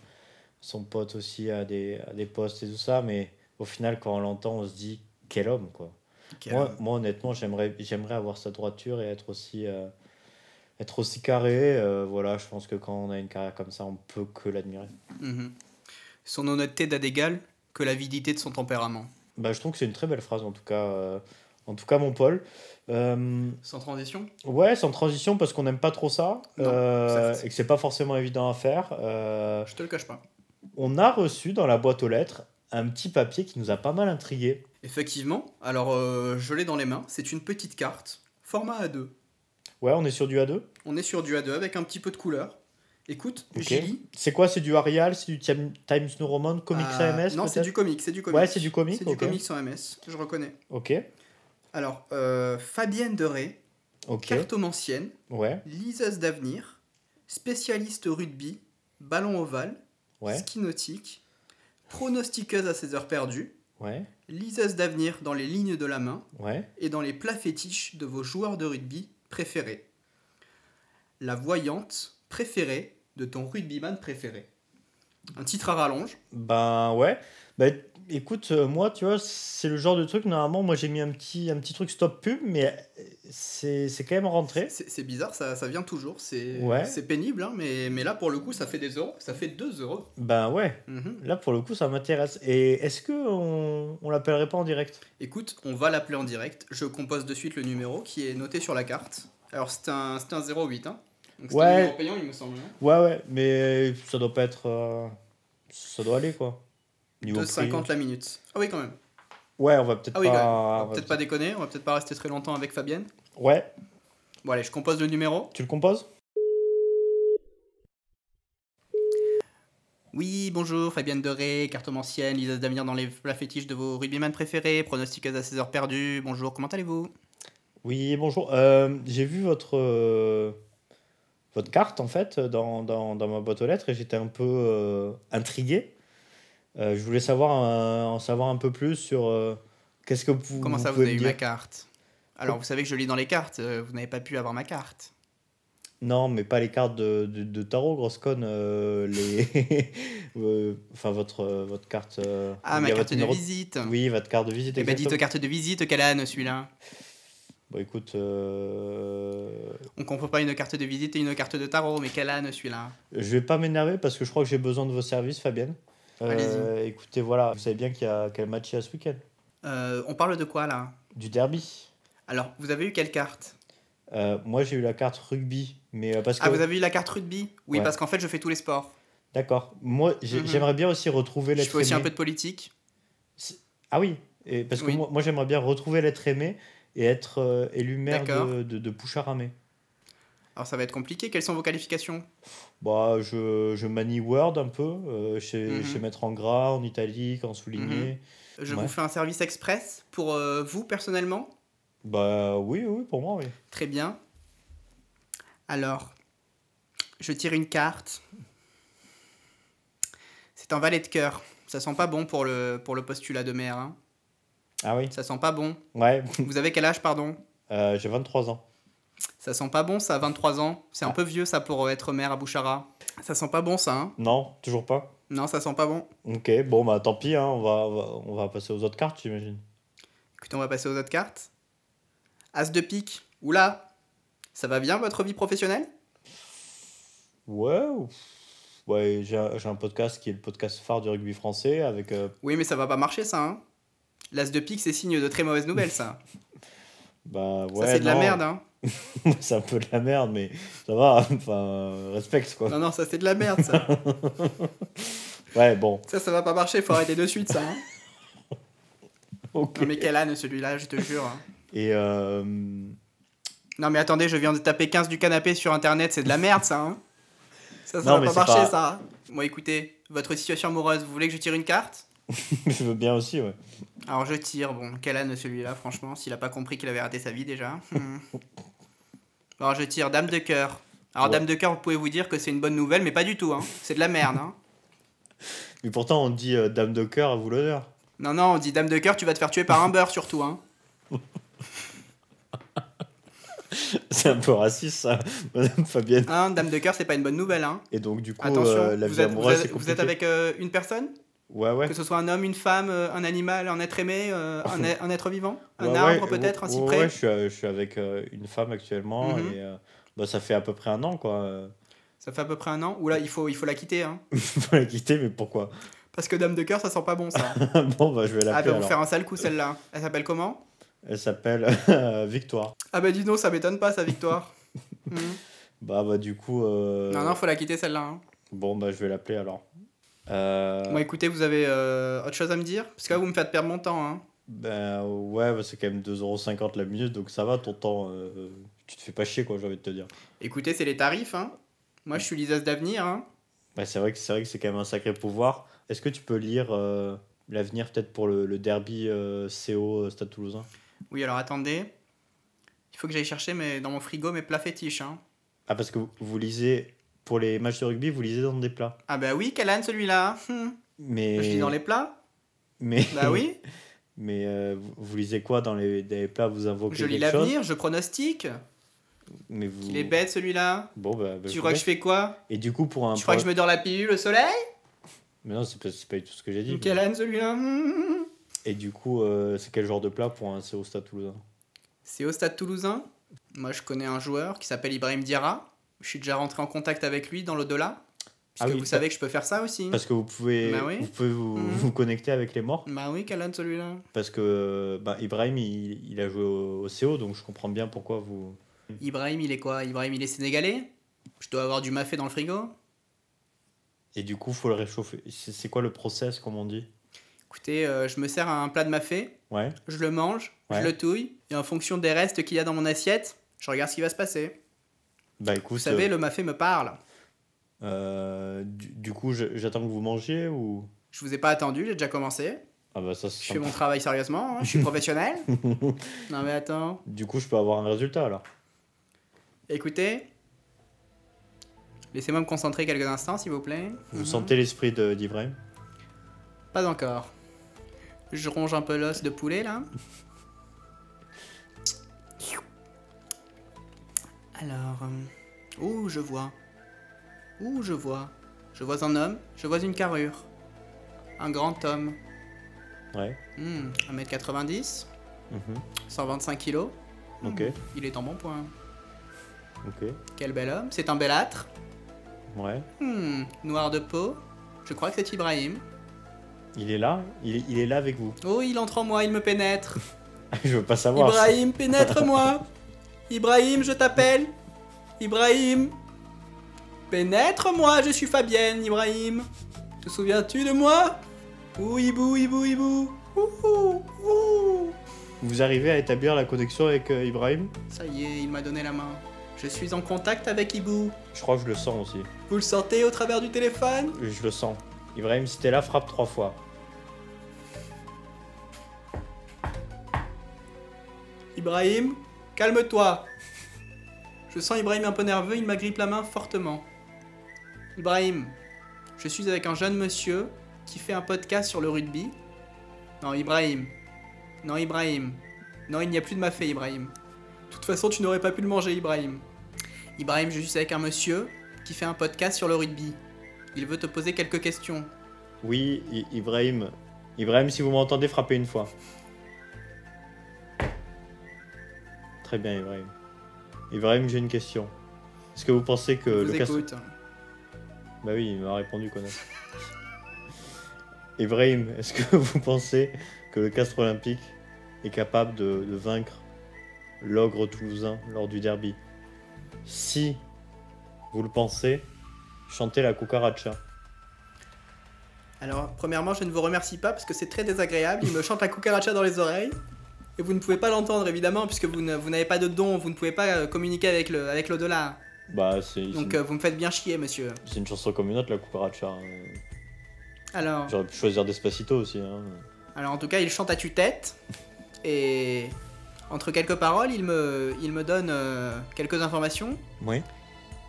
son pote aussi, à des, à des postes et tout ça, mais au final, quand on l'entend, on se dit quel homme, quoi. Quel Moi, homme. moi, honnêtement, j'aimerais, j'aimerais avoir sa droiture et être aussi, euh, être aussi carré. euh, voilà, je pense que quand on a une carrière comme ça, on peut que l'admirer. Mhm. Son honnêteté d'égal que l'avidité de son tempérament. Bah, je trouve que c'est une très belle phrase, en tout cas, euh, en tout cas mon Paul. Euh, Sans transition? Ouais, sans transition, parce qu'on n'aime pas trop ça, Non, et que c'est pas forcément évident à faire. Je te le cache pas. on a reçu dans la boîte aux lettres un petit papier qui nous a pas mal intrigué. Effectivement, alors je l'ai dans les mains, c'est une petite carte, format A2. Ouais, on est sur du A2. On est sur du A2 avec un petit peu de couleur. Écoute, Ok. j'y lis. C'est quoi C'est du Arial C'est du Tim- Times New Roman Comics Euh, AMS Non, c'est du comic, c'est du comic. Ouais, c'est du comic, C'est du comic sans MS, je reconnais. Ok, Alors, euh, Fabienne Deré, ok, cartomancienne, ouais, liseuse d'avenir, spécialiste rugby, ballon ovale, ouais, ski nautique, pronostiqueuse à ses heures perdues, ouais, liseuse d'avenir dans les lignes de la main ouais. et dans les plats fétiches de vos joueurs de rugby La voyante préférée de ton rugbyman préféré. Un titre à rallonge. Ben ouais. Ben écoute, euh, moi, tu vois, c'est le genre de truc, normalement, moi j'ai mis un petit, un petit truc stop pub, mais c'est c'est quand même rentré. C'est bizarre, ça, ça vient toujours. C'est Ouais. pénible, hein, mais, mais là pour le coup ça fait des euros. Ça fait 2 euros. Ben ouais, Mhm. là pour le coup, ça m'intéresse. Et est-ce que on, on l'appellerait pas en direct? Écoute, on va l'appeler en direct. Je compose de suite le numéro qui est noté sur la carte. Alors c'est un, un 08. Hein. Donc c'est Ouais. un numéro payant il me semble. hein. Ouais, ouais, mais ça doit pas être. euh, Ça doit aller quoi. Niveau 2,50 prix. la minute. Ah oui quand même. Ouais, on va peut-être Ah oui, pas. déconner, on va peut-être pas rester très longtemps avec Fabienne. Ouais, Bon allez, je compose le numéro. tu le composes? Oui, bonjour, Fabienne Deré, cartomancienne, liseuse d'avenir dans les plats fétiches de vos rugbyman préférés, pronostiqueuse à 16 heures perdues. Bonjour, comment allez-vous? Oui, bonjour. Euh, j'ai vu votre, euh, votre carte, en fait, dans, dans, dans ma boîte aux lettres et j'étais un peu euh, intrigué. Euh, je voulais savoir, euh, en savoir un peu plus sur euh, qu'est-ce que vous, Comment ça, vous avez eu ma carte? Alors, vous savez que je lis dans les cartes, vous n'avez pas pu avoir ma carte. Non, mais pas les cartes de, de, de tarot, grosse conne. euh, les... enfin, votre, votre carte. euh, Ah, ma carte de numéro- visite Oui, votre carte de visite. Eh ben, dites exactement. carte de visite, âne celui-là Bon, écoute, euh, On comprend pas une carte de visite et une carte de tarot, mais âne celui-là Je vais pas m'énerver parce que je crois que j'ai besoin de vos services, Fabienne. Euh, écoutez, voilà, vous savez bien qu'il y a quel match il y a ce week-end Euh, On parle de quoi là? Du derby. Alors, vous avez eu quelle carte? Euh, moi, j'ai eu la carte rugby, mais parce que. Ah, vous avez eu la carte rugby? Oui, Ouais. parce qu'en fait, je fais tous les sports. D'accord. Moi, Mhm. j'aimerais bien aussi retrouver Je l'être fais aussi un aimé. peu de politique. Ah oui, et parce que Oui. moi, moi, j'aimerais bien retrouver l'être aimé et être euh, élu maire de, de, de Poucharamé. Alors, ça va être compliqué. Quelles sont vos qualifications? Bah, je, je manie Word un peu, euh, je, sais, Mhm. je sais mettre en gras, en italique, en souligné. Je Ouais. vous fais un service express pour euh, vous personnellement? Bah oui, oui, pour moi, oui. Très bien. Alors, je tire une carte. C'est un valet de cœur. Ça sent pas bon pour le, pour le postulat de maire. hein. Ah oui Ça sent pas bon. Ouais, Vous avez quel âge, pardon? Euh, j'ai 23 ans. Ça sent pas bon, ça, 23 ans? C'est un peu vieux, ça, pour être maire à Bouchara. Ça sent pas bon, ça, hein? Non, toujours pas. Non, ça sent pas bon. Ok, bon bah tant pis, hein, on, va, on, va, on va passer aux autres cartes, j'imagine. Écoutez, on va passer aux autres cartes. As de pique. Oula Ça va bien, votre vie professionnelle? Ouais, ou- ouais j'ai un, j'ai un podcast qui est le podcast phare du rugby français avec. euh, Oui, mais ça va pas marcher, ça, hein L'as de pique, c'est signe de très mauvaise nouvelle, ça. Bah ouais. ça, c'est de la merde, hein. c'est un peu de la merde, mais ça va. Enfin, respecte quoi. Non, non, ça, c'est de la merde, ça. Ouais, bon. ça, ça va pas marcher, faut arrêter de suite, ça. hein. Ok. Non, mais quel âne, celui-là, je te jure. hein. Et euh, Non, mais attendez, je viens de taper 15 du canapé sur internet, c'est de la merde, ça. hein. Ça, ça Non, va pas marcher, pas- ça. Bon, écoutez, votre situation amoureuse, vous voulez que je tire une carte? je veux bien aussi, ouais. Alors, je tire. Bon, quel âne, celui-là, franchement, s'il a pas compris qu'il avait raté sa vie, déjà. Hmm. Alors, je tire Dame de cœur. Alors, Ouais. Dame de cœur, vous pouvez vous dire que c'est une bonne nouvelle, mais pas du tout, hein. C'est de la merde, hein. Mais pourtant, on dit euh, dame de cœur à vous l'honneur. Non, non, on dit Dame de cœur, tu vas te faire tuer par un beurre, surtout, hein. C'est un peu raciste, ça, Madame Fabienne. Hein, Dame de cœur, c'est pas une bonne nouvelle, hein. Et donc, du coup, Attention, euh, la vous, vie êtes, vous, êtes avec euh, une personne? Ouais, ouais. Que ce soit un homme, une femme, euh, un animal, un être aimé, euh, un, e- un être vivant Un Ouais, arbre peut-être, un cyprès? Ouais, je suis, euh, je suis avec une femme actuellement Mhm. et bah, ça fait à peu près un an, quoi. Ça fait à peu près un an. Ou là, il faut, il faut la quitter, hein. Faut la quitter, mais pourquoi? Parce que Dame de cœur, ça sent pas bon, ça. Bon, bah, je vais ah, va vous alors. faire un sale coup, celle-là. Elle s'appelle comment? Elle s'appelle Victoire. Ah bah dis donc, ça m'étonne pas, sa victoire. Bah, bah, du coup. euh, Non, non, faut la quitter, celle-là. hein. Bon, bah, je vais l'appeler alors. Euh, Bon, écoutez, vous avez euh, autre chose à me dire? Parce que là, vous me faites perdre mon temps, hein. Ben ouais, bah, c'est quand même 2,50€ la minute, donc ça va, ton temps, euh, tu te fais pas chier, quoi, j'ai envie de te dire. Écoutez, c'est les tarifs, hein. Moi, je suis liseuse d'avenir, hein. Ouais, c'est vrai que c'est vrai que c'est quand même un sacré pouvoir. Est-ce que tu peux lire euh, l'avenir peut-être pour le, le derby euh, CO Stade Toulousain? Oui, alors attendez. Il faut que j'aille chercher mes, dans mon frigo mes plats fétiches, hein. Ah, parce que vous, vous lisez, pour les matchs de rugby, vous lisez dans des plats. Ah bah oui, âne celui-là Hum. Mais. Je lis dans les plats Mais, Bah oui. mais euh, vous, lisez quoi dans les, dans les plats? Vous invoquez Je lis l'avenir, je pronostique. Mais vous. Il est bête celui-là. Bon, bah, bah, tu crois que je fais quoi? Et du coup, pour un. Tu crois que je me dors la pilule au soleil? Mais non, c'est pas, du tout ce que j'ai dit. Quel âne celui-là Hum. Et du coup, euh, c'est quel genre de plat pour un CO Stade Toulousain? Au stade toulousain? Moi, je connais un joueur qui s'appelle Ibrahim Diarra. Je suis déjà rentré en contact avec lui dans l'au-delà. Parce Ah que oui, vous savez que je peux faire ça aussi. Parce que vous pouvez, Bah oui. vous, pouvez vous, Mhm. vous connecter avec les morts. Bah oui, âne celui-là Parce que bah, Ibrahim, il, il a joué au, au CO, donc je comprends bien pourquoi vous. Ibrahim, il est quoi? Ibrahim, il est sénégalais? Je dois avoir du mafé dans le frigo? Et du coup, faut le réchauffer. C'est c'est quoi le process, comme on dit? Écoutez, euh, je me sers un plat de mafé, Ouais. je le mange, Ouais. je le touille, et en fonction des restes qu'il y a dans mon assiette, je regarde ce qui va se passer. Bah écoute, Vous savez, euh, le mafé me parle. euh, du, du coup, j'attends que vous mangiez ou? Je vous ai pas attendu, j'ai déjà commencé. Ah bah ça, Je fais mon travail sérieusement, hein, je suis professionnel. non mais attends. Du coup, je peux avoir un résultat alors. Écoutez, laissez-moi me concentrer quelques instants, s'il vous plaît. Vous Mhm. sentez l'esprit de- d'Ibrahim? Pas encore. Je ronge un peu l'os de poulet là. Alors, ouh, je vois? Ouh, je vois? Je vois un homme, je vois une carrure. Un grand homme. Ouais. Hmm, 1m90, Mhm. 125 kg. Ok. Il est en bon point. Ok. Quel bel homme, c'est un bel âtre. Ouais. Hmm, noir de peau. Je crois que c'est Ibrahim. Il est là? Il est, il est là avec vous? Oh, il entre en moi, il me pénètre. Je veux pas savoir. Ibrahim, pénètre-moi Ibrahim, je t'appelle Ibrahim Pénètre-moi, je suis Fabienne, Ibrahim Te souviens-tu de moi? Ouh, hibou, hibou, hibou Ouh, ouh, ouh. Vous arrivez à établir la connexion avec euh, Ibrahim? Ça y est, il m'a donné la main. Je suis en contact avec Hibou. Je crois que je le sens aussi. Vous le sentez au travers du téléphone? Je le sens. Ibrahim, si t'es là, frappe trois fois. Ibrahim, calme-toi. Je sens Ibrahim un peu nerveux, il m'agrippe la main fortement. Ibrahim, je suis avec un jeune monsieur qui fait un podcast sur le rugby. Non, Ibrahim. Non, Ibrahim. Non, il n'y a plus de ma fée, Ibrahim. De toute façon, tu n'aurais pas pu le manger, Ibrahim. Ibrahim, je suis avec un monsieur qui fait un podcast sur le rugby. Il veut te poser quelques questions. Oui, Ibrahim. Ibrahim, si vous m'entendez, frappez une fois. Très bien, Ibrahim. Ibrahim, j'ai une question. Est-ce que vous pensez que le écoute. Bah oui, il m'a répondu, connasse. Ibrahim, est-ce que vous pensez que le Castre Olympique est capable de, de vaincre l'ogre toulousain lors du derby? Si vous le pensez, chantez la cucaracha. Alors, premièrement, je ne vous remercie pas parce que c'est très désagréable. Il me chante la cucaracha dans les oreilles. Et vous ne pouvez pas l'entendre, évidemment, puisque vous n'avez pas de don, vous ne pouvez pas euh, communiquer avec le- avec l'au-delà. Bah, c'est Donc, une, euh, vous me faites bien chier, monsieur. c'est une chanson comme une autre, la cucaracha. hein. Alors, J'aurais pu choisir Despacito aussi. Hein. alors, en tout cas, il chante à tue-tête. Et entre quelques paroles, il me, il me donne euh, quelques informations. Oui.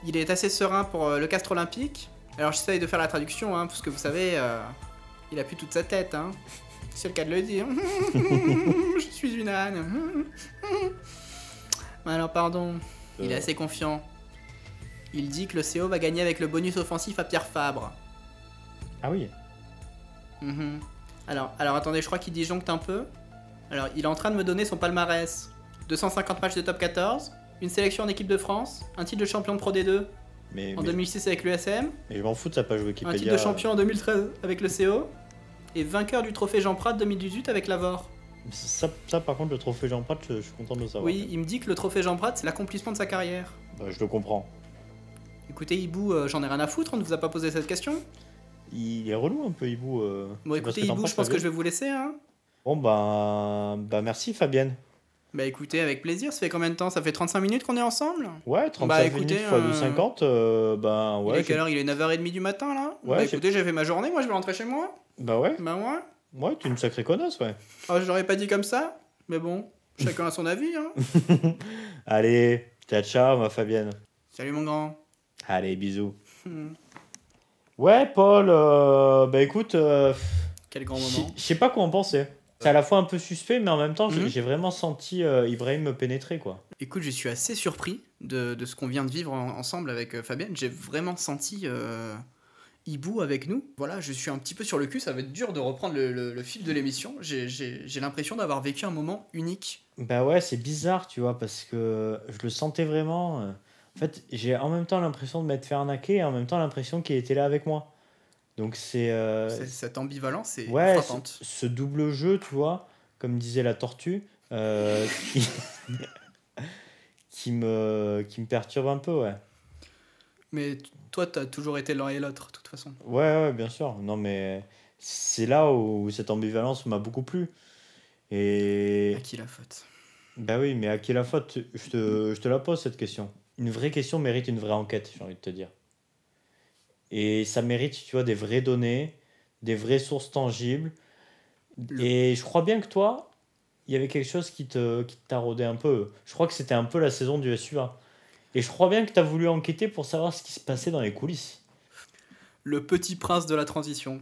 Il est assez serein pour euh, le castre olympique. Alors j'essaye de faire la traduction, hein, parce que vous savez, euh, il a plus toute sa tête. Hein. C'est le cas de le dire. Je suis une âne. Alors pardon, il est Euh, assez confiant. Il dit que le CO va gagner avec le bonus offensif à Pierre Fabre. Ah oui. Mhm. Alors, alors attendez, je crois qu'il disjoncte un peu. Alors, il est en train de me donner son palmarès. 250 matchs de top 14, une sélection en équipe de France, un titre de champion de Pro D2 Mais, en mais- 2006 avec l'USM, mais je m'en fous de sa page un Wikipédia. titre de champion en 2013 avec le CO, et vainqueur du trophée Jean Prat 2018 avec l'Avor. Ça, ça, par contre, le trophée Jean Prat, je, je suis content de le savoir. Oui, il me dit que le trophée Jean Prat, c'est l'accomplissement de sa carrière. Bah, je le comprends. Écoutez, Hibou, euh, j'en ai rien à foutre, on ne vous a pas posé cette question. Il est relou un peu, Hibou. euh. Bon, écoutez, Hibou, je pense que je vais vous laisser, hein. Bon, bah, bah merci Fabienne. Bah écoutez, avec plaisir, ça fait combien de temps? Ça fait 35 minutes qu'on est ensemble? Ouais, 35 Bah, écoutez, minutes fois euh, 2,50, euh, bah Il ouais. est quelle heure? Il est 9h30 du matin là? Ouais, Bah écoutez, j'ai fait ma journée, moi je vais rentrer chez moi. Bah ouais, Bah ouais. ouais, t'es une sacrée connasse, ouais. Ah, je l'aurais pas dit comme ça, mais bon, chacun a son avis, hein. Allez, ciao, ciao, ma Fabienne. Salut mon grand. Allez, bisous. Hmm. Ouais, Paul, euh, bah écoute, euh, Quel grand moment. je sais pas quoi en penser. C'est à la fois un peu suspect, mais en même temps, j'ai Mhm. j'ai vraiment senti euh, Ibrahim me pénétrer, quoi. Écoute, je suis assez surpris de, de ce qu'on vient de vivre en- ensemble avec euh, Fabienne. J'ai vraiment senti euh, Hibou avec nous. Voilà, je suis un petit peu sur le cul, ça va être dur de reprendre le, le- le fil de l'émission. J'ai l'impression d'avoir vécu un moment unique. Bah ouais, c'est bizarre, tu vois, parce que je le sentais vraiment. euh. En fait, j'ai en même temps l'impression de m'être fait arnaquer et en même temps l'impression qu'il était là avec moi. Donc c'est. euh, C'est- Cette ambivalence est ouais, frappante. ce, ce double jeu, tu vois, comme disait la tortue, euh, qui, qui, me, qui me perturbe un peu, ouais. Mais toi, t'as toujours été l'un et l'autre, de toute façon. Ouais, ouais, bien sûr. Non, mais c'est là où cette ambivalence m'a beaucoup plu. Et. À qui la faute? Bah oui, mais à qui la faute? Je te, je te la pose cette question. Une vraie question mérite une vraie enquête, j'ai envie de te dire. Et ça mérite, tu vois, des vraies données, des vraies sources tangibles. Le- Et je crois bien que toi, il y avait quelque chose qui te, qui taraudait un peu. Je crois que c'était un peu la saison du SUA. Et je crois bien que tu as voulu enquêter pour savoir ce qui se passait dans les coulisses. Le petit prince de la transition.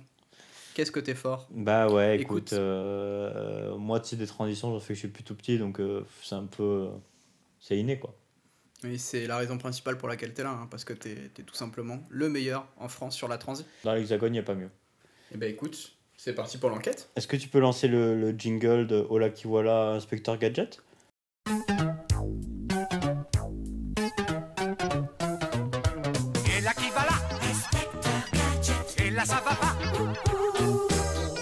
Qu'est-ce que t'es fort? Bah ouais, écoute, Écoute. euh, moi, tu sais, des transitions, j'en fais que je suis plus tout petit, donc euh, c'est un peu. C'est inné, quoi. Oui, c'est la raison principale pour laquelle t'es là, hein, parce que t'es es tout simplement le meilleur en France sur la transi. Dans l'hexagone, il n'y a pas mieux. Et ben écoute, c'est parti pour l'enquête. Est-ce que tu peux lancer le, le jingle de Ola Kiwala Inspecteur Gadget? Et là qui va là? Et là ça va pas?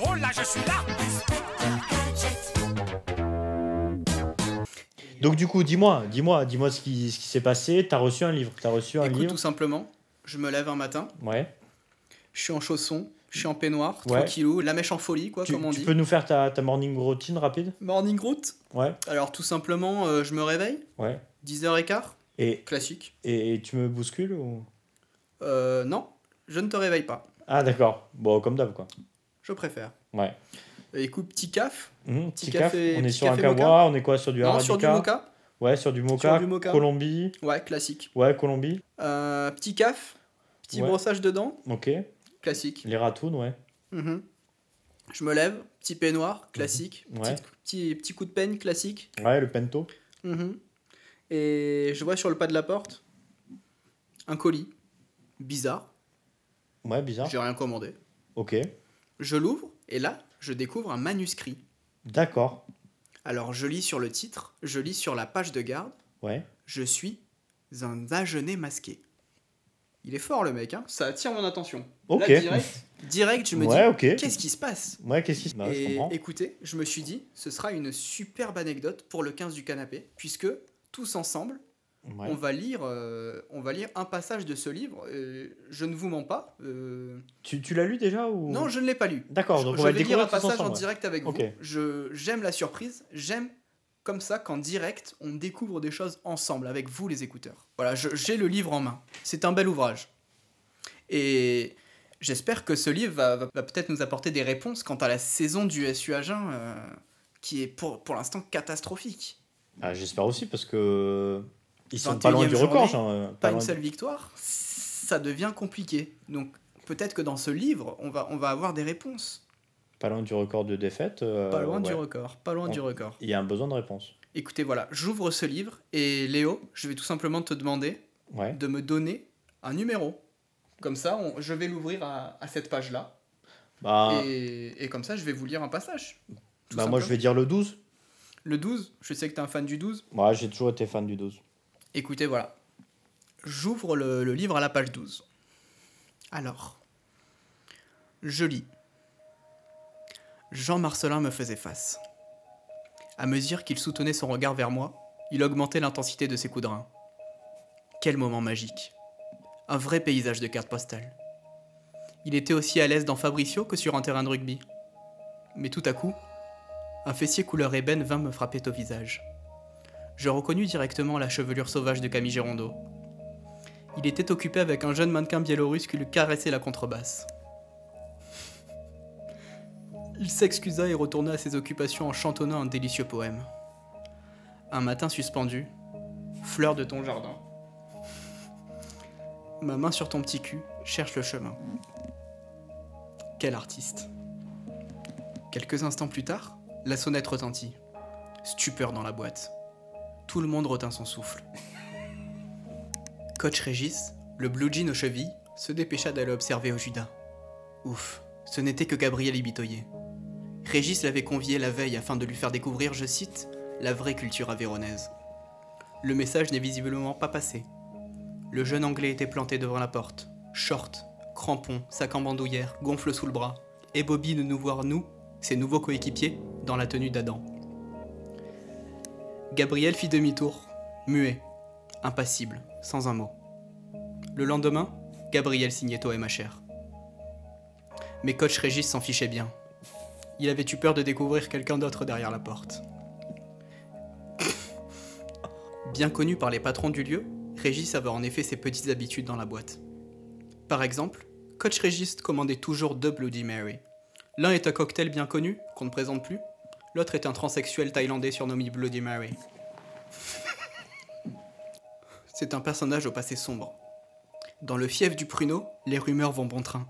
Oh là je suis là Donc du coup, dis-moi, dis-moi, dis-moi ce qui, ce qui s'est passé. T'as reçu un livre, t'as reçu un Écoute, livre. tout simplement, je me lève un matin, Ouais. je suis en chaussons, je suis en peignoir, Ouais. tranquillou, la mèche en folie, quoi, Tu, comme on tu dit. peux nous faire ta, ta morning routine rapide? Morning route? Ouais. Alors tout simplement, euh, je me réveille, Ouais. 10h15, Et, classique. et, et tu me bouscules ou? Euh, non, je ne te réveille pas, Ah d'accord. Bon, comme d'hab quoi. je préfère. Ouais. Écoute, petit caf, Mmh, Petit petit caf, café- on est sur un café kawa, on est quoi Sur du non, sur du mocha, Ouais, sur du mocha. Sur du mocha. Colombie. ouais, classique. Ouais, Colombie. Euh, petit caf, petit Ouais. brossage de dents, Ok. classique. Les ratounes, ouais. Mhm. Je me lève, petit peignoir, classique. Mhm. Ouais. Petit, petit, petit coup de peigne, classique. Ouais, le pento. Mhm. Et je vois sur le pas de la porte un colis. Bizarre. Ouais, bizarre. J'ai rien commandé. Ok. Je l'ouvre et là, je découvre un manuscrit. D'accord. Alors je lis sur le titre, je lis sur la page de garde Ouais. Je suis un agenais masqué. Il est fort le mec, hein. ça attire mon attention. Ok. Là, direct, direct, je me Ouais, dis, ok. qu'est-ce qui se passe? Ouais, qu'est-ce qui se passe? Et écoutez, je me suis dit, ce sera une superbe anecdote pour le 15 du canapé, puisque tous ensemble, Ouais. on, va lire, euh, on va lire un passage de ce livre. Euh, je ne vous mens pas. euh, Tu, tu l'as lu déjà ou? Non, je ne l'ai pas lu. D'accord, donc je on va vais lire un passage en ouais. direct avec vous. J'aime la surprise. J'aime comme ça qu'en direct, on découvre des choses ensemble, avec vous les écouteurs. Voilà, j'ai le livre en main. C'est un bel ouvrage. Et j'espère que ce livre va, va- va peut-être nous apporter des réponses quant à la saison du SU Agen, euh, qui est pour, pour l'instant catastrophique. Ah, J'espère aussi parce que ils sont 21e pas loin du record. journée, genre, euh, Pas loin une seule victoire, ça devient compliqué. Donc peut-être que dans ce livre, on va, on va avoir des réponses. Pas loin du record de défaite. euh, Pas loin du ouais. record, pas loin du record. Il y a un besoin de réponse. Écoutez, voilà, j'ouvre ce livre et Léo, je vais tout simplement te demander Ouais. de me donner un numéro. Comme ça, on- je vais l'ouvrir à, à cette page-là. Bah, Et, et comme ça, je vais vous lire un passage. Bah moi je vais dire le 12. Le 12, je sais que tu es un fan du 12. Moi j'ai toujours été fan du 12. Écoutez, voilà. J'ouvre le, livre à la page 12. Alors, je lis. Jean Marcelin me faisait face. À mesure qu'il soutenait son regard vers moi, il augmentait l'intensité de ses coups de. Quel moment magique. Un vrai paysage de cartes postales. Il était aussi à l'aise dans Fabricio que sur un terrain de rugby. Mais tout à coup, un fessier couleur ébène vint me frapper au visage. Je reconnus directement la chevelure sauvage de Camille Gérondeau. Il était occupé avec un jeune mannequin biélorusse qui lui caressait la contrebasse. Il s'excusa et retourna à ses occupations en chantonnant un délicieux poème. Un matin suspendu, fleur de ton jardin. Ma main sur ton petit cul cherche le chemin. Quel artiste. Quelques instants plus tard, la sonnette retentit. Stupeur dans la boîte. Tout le monde retint son souffle. Coach Régis, le blue jean aux chevilles, se dépêcha d'aller observer au Judas. Ouf, ce n'était que Gabriel Ibitoyer. Régis l'avait convié la veille afin de lui faire découvrir, je cite, la vraie culture avéronaise. Le message n'est visiblement pas passé. Le jeune anglais était planté devant la porte. Short, crampons, sac en bandoulière, gonfle sous le bras, et Bobby de nous voir, nous, ses nouveaux coéquipiers, dans la tenue d'Adam. Gabriel fit demi-tour, muet, impassible, sans un mot. Le lendemain, Gabriel signait au MHR. Mais coach Régis s'en fichait bien. Il avait eu peur de découvrir quelqu'un d'autre derrière la porte. Bien connu par les patrons du lieu, Régis avait en effet ses petites habitudes dans la boîte. Par exemple, coach Régis commandait toujours deux Bloody Mary. L'un est un cocktail bien connu, qu'on ne présente plus, l'autre est un transsexuel thaïlandais surnommé Bloody Mary. C'est un personnage au passé sombre. Dans le fief du pruneau, les rumeurs vont bon train.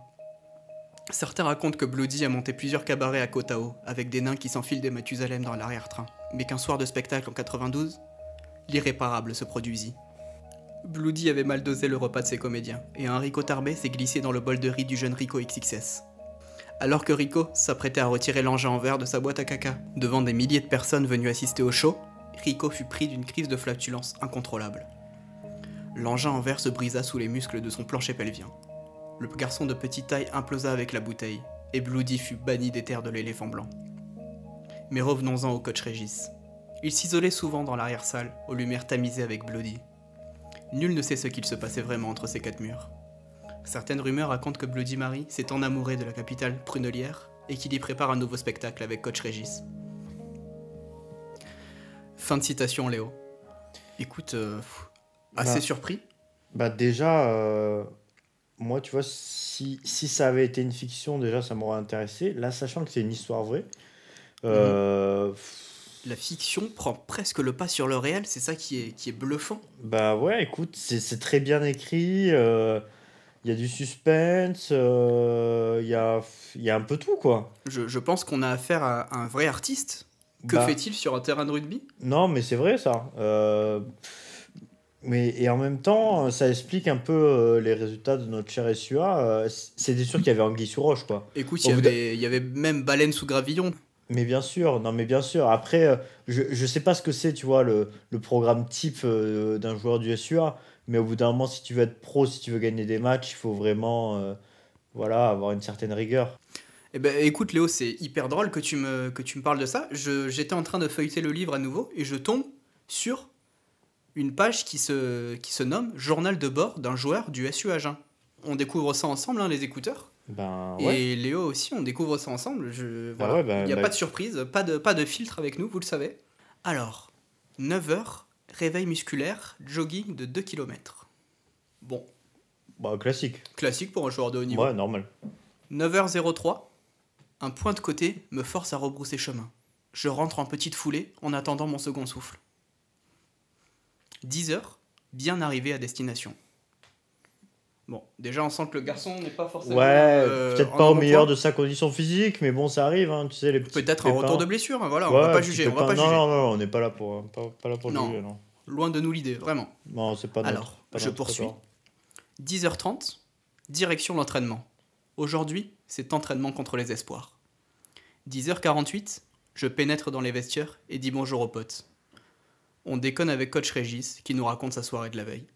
Certains racontent que Bloody a monté plusieurs cabarets à Kotao, avec des nains qui s'enfilent des Mathusalem dans l'arrière-train, mais qu'un soir de spectacle en 92, l'irréparable se produisit. Bloody avait mal dosé le repas de ses comédiens, et un Rico Tarbé s'est glissé dans le bol de riz du jeune Rico XXS. Alors que Rico s'apprêtait à retirer l'engin en verre de sa boîte à caca, devant des milliers de personnes venues assister au show, Rico fut pris d'une crise de flatulence incontrôlable. L'engin en verre se brisa sous les muscles de son plancher pelvien. Le garçon de petite taille implosa avec la bouteille, et Bloody fut banni des terres de l'éléphant blanc. Mais revenons-en au coach Régis. Il s'isolait souvent dans l'arrière-salle, aux lumières tamisées avec Bloody. Nul ne sait ce qu'il se passait vraiment entre ces quatre murs. Certaines rumeurs racontent que Bloody Mary s'est enamouré de la capitale prunelière et qu'il y prépare un nouveau spectacle avec coach Régis. Fin de citation, Léo. Écoute, euh, pff, assez Bah. surpris. Bah déjà, euh, moi tu vois, si, si ça avait été une fiction, déjà ça m'aurait intéressé. Là, sachant que c'est une histoire vraie, euh, La fiction prend presque le pas sur le réel, c'est ça qui est, qui est bluffant. bah ouais, écoute, c'est c'est très bien écrit. Il y a du suspense, euh, il y, a, il y a un peu tout quoi. Je, je pense qu'on a affaire à un vrai artiste. Que Bah, fait-il sur un terrain de rugby? Non, mais c'est vrai ça. Euh, mais et en même temps, ça explique un peu euh, les résultats de notre cher SUA. Euh, C'était sûr qu'il y avait Anguille sous roche, quoi. Écoute, il y, avait, il y avait même baleine sous gravillon. Mais bien sûr, non, mais bien sûr. Après, euh, je, je sais pas ce que c'est, tu vois, le, le programme type d'un joueur du SUA. Mais au bout d'un moment, si tu veux être pro, si tu veux gagner des matchs, il faut vraiment euh, voilà, avoir une certaine rigueur. Eh ben, écoute Léo, c'est hyper drôle que tu me, que tu me parles de ça. J'étais en train de feuilleter le livre à nouveau et je tombe sur une page qui se, qui se nomme Journal de bord d'un joueur du SU Agen. On découvre ça ensemble, hein, les écouteurs. Ben ouais. Et Léo aussi, on découvre ça ensemble. Je, Bah voilà. ouais, bah- Il n'y a bah- pas de surprise, pas de, pas de filtre avec nous, vous le savez. Alors, 9h, réveil musculaire, jogging de 2 km. Bon, Bah, classique. classique pour un joueur de haut niveau. Ouais, normal. 9h03, un point de côté me force à rebrousser chemin. Je rentre en petite foulée en attendant mon second souffle. 10h, bien arrivé à destination. Bon, déjà on sent que le garçon n'est pas forcément. Ouais, euh, peut-être pas au meilleur de sa condition physique, mais bon, ça arrive, hein, tu sais, les Peut-être un retour de blessure, hein, voilà, on Ouais, va pas juger, on va pas non, juger. Non, non, on n'est pas là pour, pas, pas là pour Non. juger, non. Loin de nous l'idée, vraiment. Non, c'est pas notre- Alors, pas je poursuis. tort. 10h30, direction l'entraînement. Aujourd'hui, c'est entraînement contre les espoirs. 10h48, je pénètre dans les vestiaires et dis bonjour aux potes. On déconne avec coach Régis qui nous raconte sa soirée de la veille.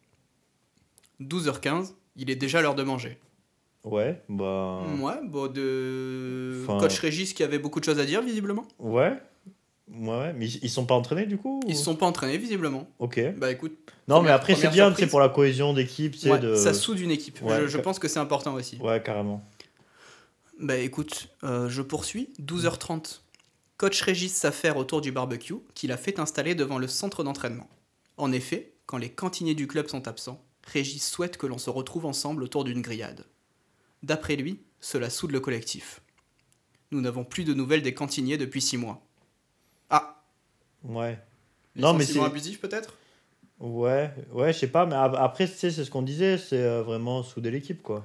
12h15, il est déjà l'heure de manger. Ouais, bah. Ouais, bon, de. Enfin- Coach Régis qui avait beaucoup de choses à dire, visiblement. Ouais. Ouais, mais ils, sont pas entraînés du coup Ils sont pas entraînés, visiblement. Ok. Bah écoute. Non, mais après, c'est bien, c'est pour la cohésion d'équipe, sais, Ouais, de. Ça soude une équipe. Ouais, je, pense que c'est important aussi. Ouais, carrément. Bah écoute, euh, je poursuis. 12h30. Coach Régis s'affaire autour du barbecue qu'il a fait installer devant le centre d'entraînement. En effet, quand les cantiniers du club sont absents, Régis souhaite que l'on se retrouve ensemble autour d'une grillade. D'après lui, cela soude le collectif. Nous n'avons plus de nouvelles des cantiniers depuis six mois. Ah Ouais. Non, mais c'est. abusif peut-être? Ouais, ouais, je sais pas, mais ap- après, tu sais, c'est ce qu'on disait, c'est euh, vraiment souder l'équipe, quoi.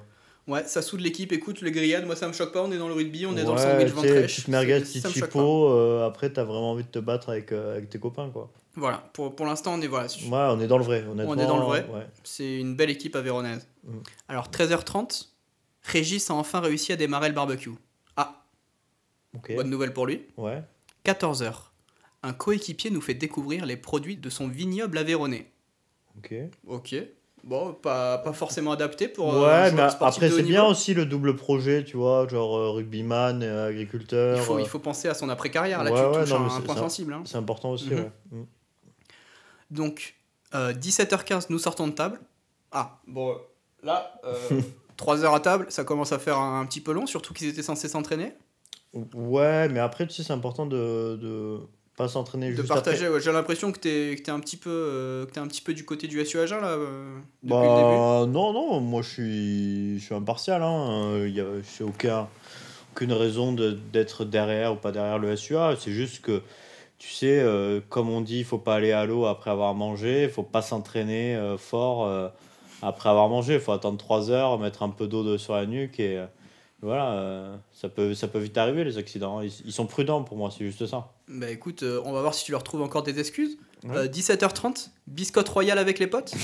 Ouais, ça soude l'équipe. Écoute, le grillade, moi ça me choque pas. On est dans le rugby, on est dans le sandwich ventrèche. Petite merguez, petit chipo, euh, après, t'as vraiment envie de te battre avec, euh, avec tes copains, quoi. Voilà, pour, pour l'instant on est voilà. Ouais, on est dans le vrai, honnêtement. On est dans le vrai. Ouais. C'est une belle équipe avéronaise. Mm. Alors 13h30, Régis a enfin réussi à démarrer le barbecue. Ah, Ok. bonne nouvelle pour lui. Ouais. 14h, un coéquipier nous fait découvrir les produits de son vignoble avéronnais. Ok. Ok. Bon, pas, pas forcément adapté pour. euh, un ouais, mais après, c'est bien aussi le double projet, tu vois, genre euh, rugbyman, euh, agriculteur. Il faut, euh, il faut penser à son après-carrière. Là, Ouais, tu ouais, touches non, un, point sensible. hein. C'est important aussi, Mhm. ouais. Mm. Donc, euh, 17h15, nous sortons de table. Ah, bon, là, 3 heures à table, ça commence à faire un, un petit peu long, surtout qu'ils étaient censés s'entraîner. Ouais, mais après, tu sais, c'est important de, de pas s'entraîner De partager, après. ouais, j'ai l'impression que t'es que t'es un petit peu euh, que t'es un petit peu du côté du SU Agen là euh, depuis Bah, le début. non, non, moi je suis, je suis impartial. Hein. Il y a aucun, aucune raison de- d'être derrière ou pas derrière le SUA. C'est juste que, tu sais, euh, comme on dit, il faut pas aller à l'eau après avoir mangé. Il faut pas s'entraîner euh, fort euh, après avoir mangé. Il faut attendre 3 heures, mettre un peu d'eau de- sur la nuque et euh, voilà, euh, ça, peut, ça peut vite arriver les accidents. Ils, ils sont prudents pour moi, c'est juste ça. Bah écoute, euh, on va voir si tu leur trouves encore des excuses. Ouais. Euh, 17h30, biscotte royale avec les potes.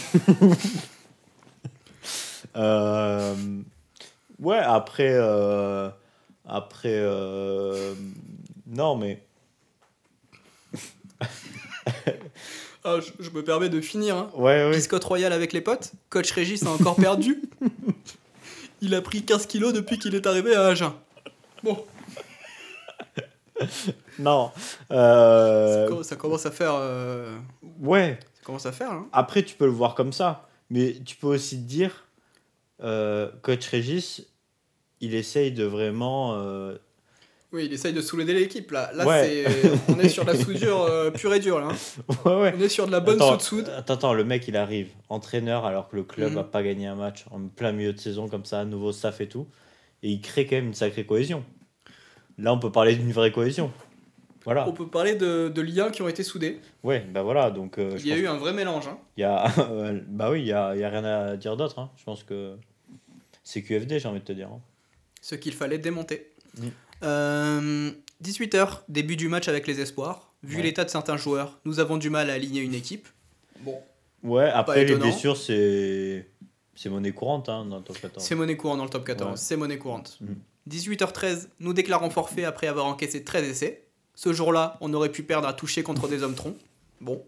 Euh, ouais, après. après. non, mais. Ah, je, je me permets de finir. Hein. Ouais, ouais. Biscotte royale avec les potes. Coach Régis a encore perdu. Il a pris 15 kilos depuis qu'il est arrivé à Agen. Bon, Non. euh, ça, com- ça commence à faire. euh, ouais. ça commence à faire. Hein. Après, tu peux le voir comme ça. Mais tu peux aussi te dire. euh, Coach Régis, il essaye de vraiment. Oui, il essaye de soulever l'équipe là. Là, Ouais. c'est, on est sur la soudure euh, pure et dure là. hein. ouais, ouais. On est sur de la bonne Attends, soude-soude. Attends, attends, le mec il arrive, entraîneur alors que le club Mhm. a pas gagné un match en plein milieu de saison comme ça, nouveau staff et tout, et il crée quand même une sacrée cohésion. Là on peut parler d'une vraie cohésion. Voilà. On peut parler de, de liens qui ont été soudés. Ouais, bah voilà, donc euh, Il y a eu un vrai mélange. hein. qu'il y a, bah oui, il y a, il y a rien à dire d'autre. hein. Je pense que c'est QFD, j'ai envie de te dire. hein. Ce qu'il fallait démonter. Mm. Euh, 18h, début du match avec les espoirs. Vu Ouais. l'état de certains joueurs, nous avons du mal à aligner une équipe. Bon, Ouais, après les blessures c'est c'est monnaie courante hein, dans le top 14. c'est monnaie courante dans le top 14. Ouais. C'est monnaie courante. Mm. 18h13, nous déclarons forfait après avoir encaissé 13 essais. Ce jour-là, on aurait pu perdre à toucher contre des hommes troncs. Bon.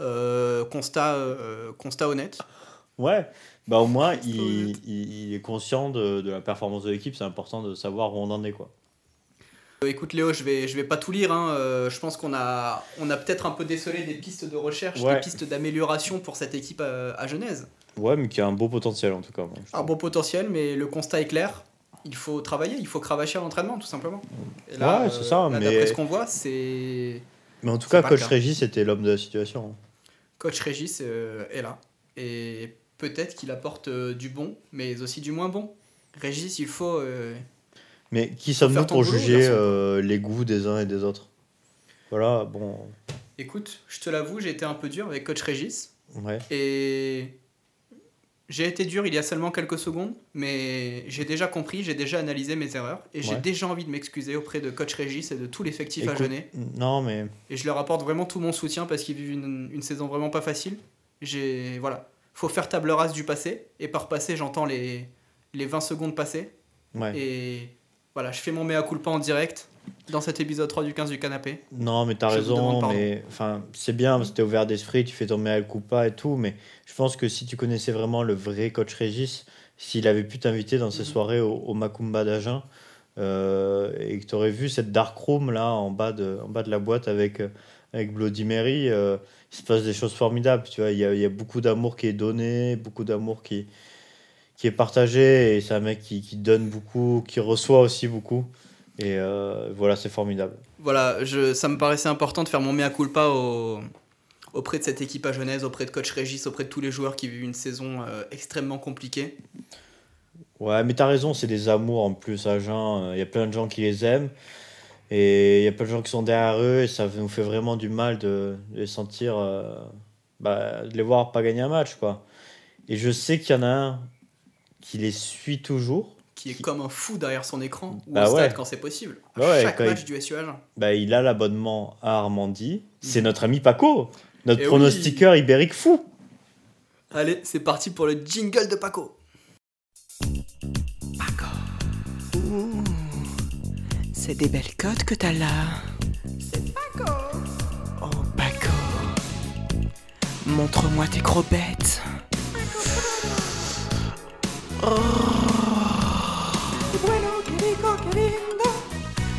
Euh, constat, euh, constat honnête. Ouais, bah au moins, il, il, il est conscient de, de la performance de l'équipe. C'est important de savoir où on en est, quoi. Euh, Écoute Léo, je vais, je vais pas tout lire. hein. Euh, je pense qu'on a, on a peut-être un peu décelé des pistes de recherche, Ouais. des pistes d'amélioration pour cette équipe à, à Genèse. Ouais, mais qui a un beau potentiel, en tout cas. moi, Un bon potentiel, mais le constat est clair. Il faut travailler, il faut cravacher à l'entraînement, tout simplement. Et Ouais, c'est ça, là, mais- D'après ce qu'on voit, c'est Mais en tout cas, coach. Régis était l'homme de la situation. hein. coach Régis euh, est là. Et peut-être qu'il apporte euh, du bon, mais aussi du moins bon. Régis, il faut. Mais qui sommes-nous pour juger euh, les goûts des uns et des autres? Voilà, bon. Écoute, je te l'avoue, j'ai été un peu dur avec coach Régis. Ouais. Et j'ai été dur il y a seulement quelques secondes, mais j'ai déjà compris, j'ai déjà analysé mes erreurs. Et j'ai Ouais. déjà envie de m'excuser auprès de coach Régis et de tout l'effectif à Genève. Non, mais Et je leur apporte vraiment tout mon soutien parce qu'ils vivent une, une saison vraiment pas facile. J'ai voilà, faut faire table rase du passé. Et par passé, j'entends les, les 20 secondes passées. ouais. Et voilà, je fais mon mea culpa en direct dans cet épisode 3 du 15 du canapé. Non, mais t'as Je raison. Mais enfin, c'est bien t'es ouvert d'esprit, tu fais ton mea culpa et tout. Mais je pense que si tu connaissais vraiment le vrai coach Régis, s'il avait pu t'inviter dans ses Mhm. soirées au, au Macumba d'Agen euh, et que t'aurais vu cette dark room là en bas de, en bas de la boîte avec, euh, avec Bloody Mary, euh, il se passe des choses formidables. Tu vois, il y a, il y a beaucoup d'amour qui est donné, beaucoup d'amour qui, qui est partagé. Et c'est un mec qui, qui donne beaucoup, qui reçoit aussi beaucoup. Et euh, voilà, c'est formidable. Voilà, je, ça me paraissait important de faire mon mea culpa au- auprès de cette équipe à Genèse, auprès de coach Régis, auprès de tous les joueurs qui vivent une saison euh, extrêmement compliquée. Ouais, mais t'as raison, c'est des amours en plus à Jean. Il y a plein de gens qui les aiment. Et il y a plein de gens qui sont derrière eux. Et ça nous fait vraiment du mal de, de les sentir. euh, bah, de les voir pas gagner un match, quoi. Et je sais qu'il y en a un qui les suit toujours. qui est Qui- comme un fou derrière son écran ou Bah au stade quand c'est possible. À Bah ouais, chaque match il- du SUAG. Bah, il a l'abonnement à Armandie. C'est notre ami Paco, notre Eh pronostiqueur ibérique fou. Allez, c'est parti pour le jingle de Paco. C'est des belles cotes que t'as là. C'est Paco. Oh, Paco. Montre-moi tes gros bêtes. Qué bueno, qué rico, qué lindo.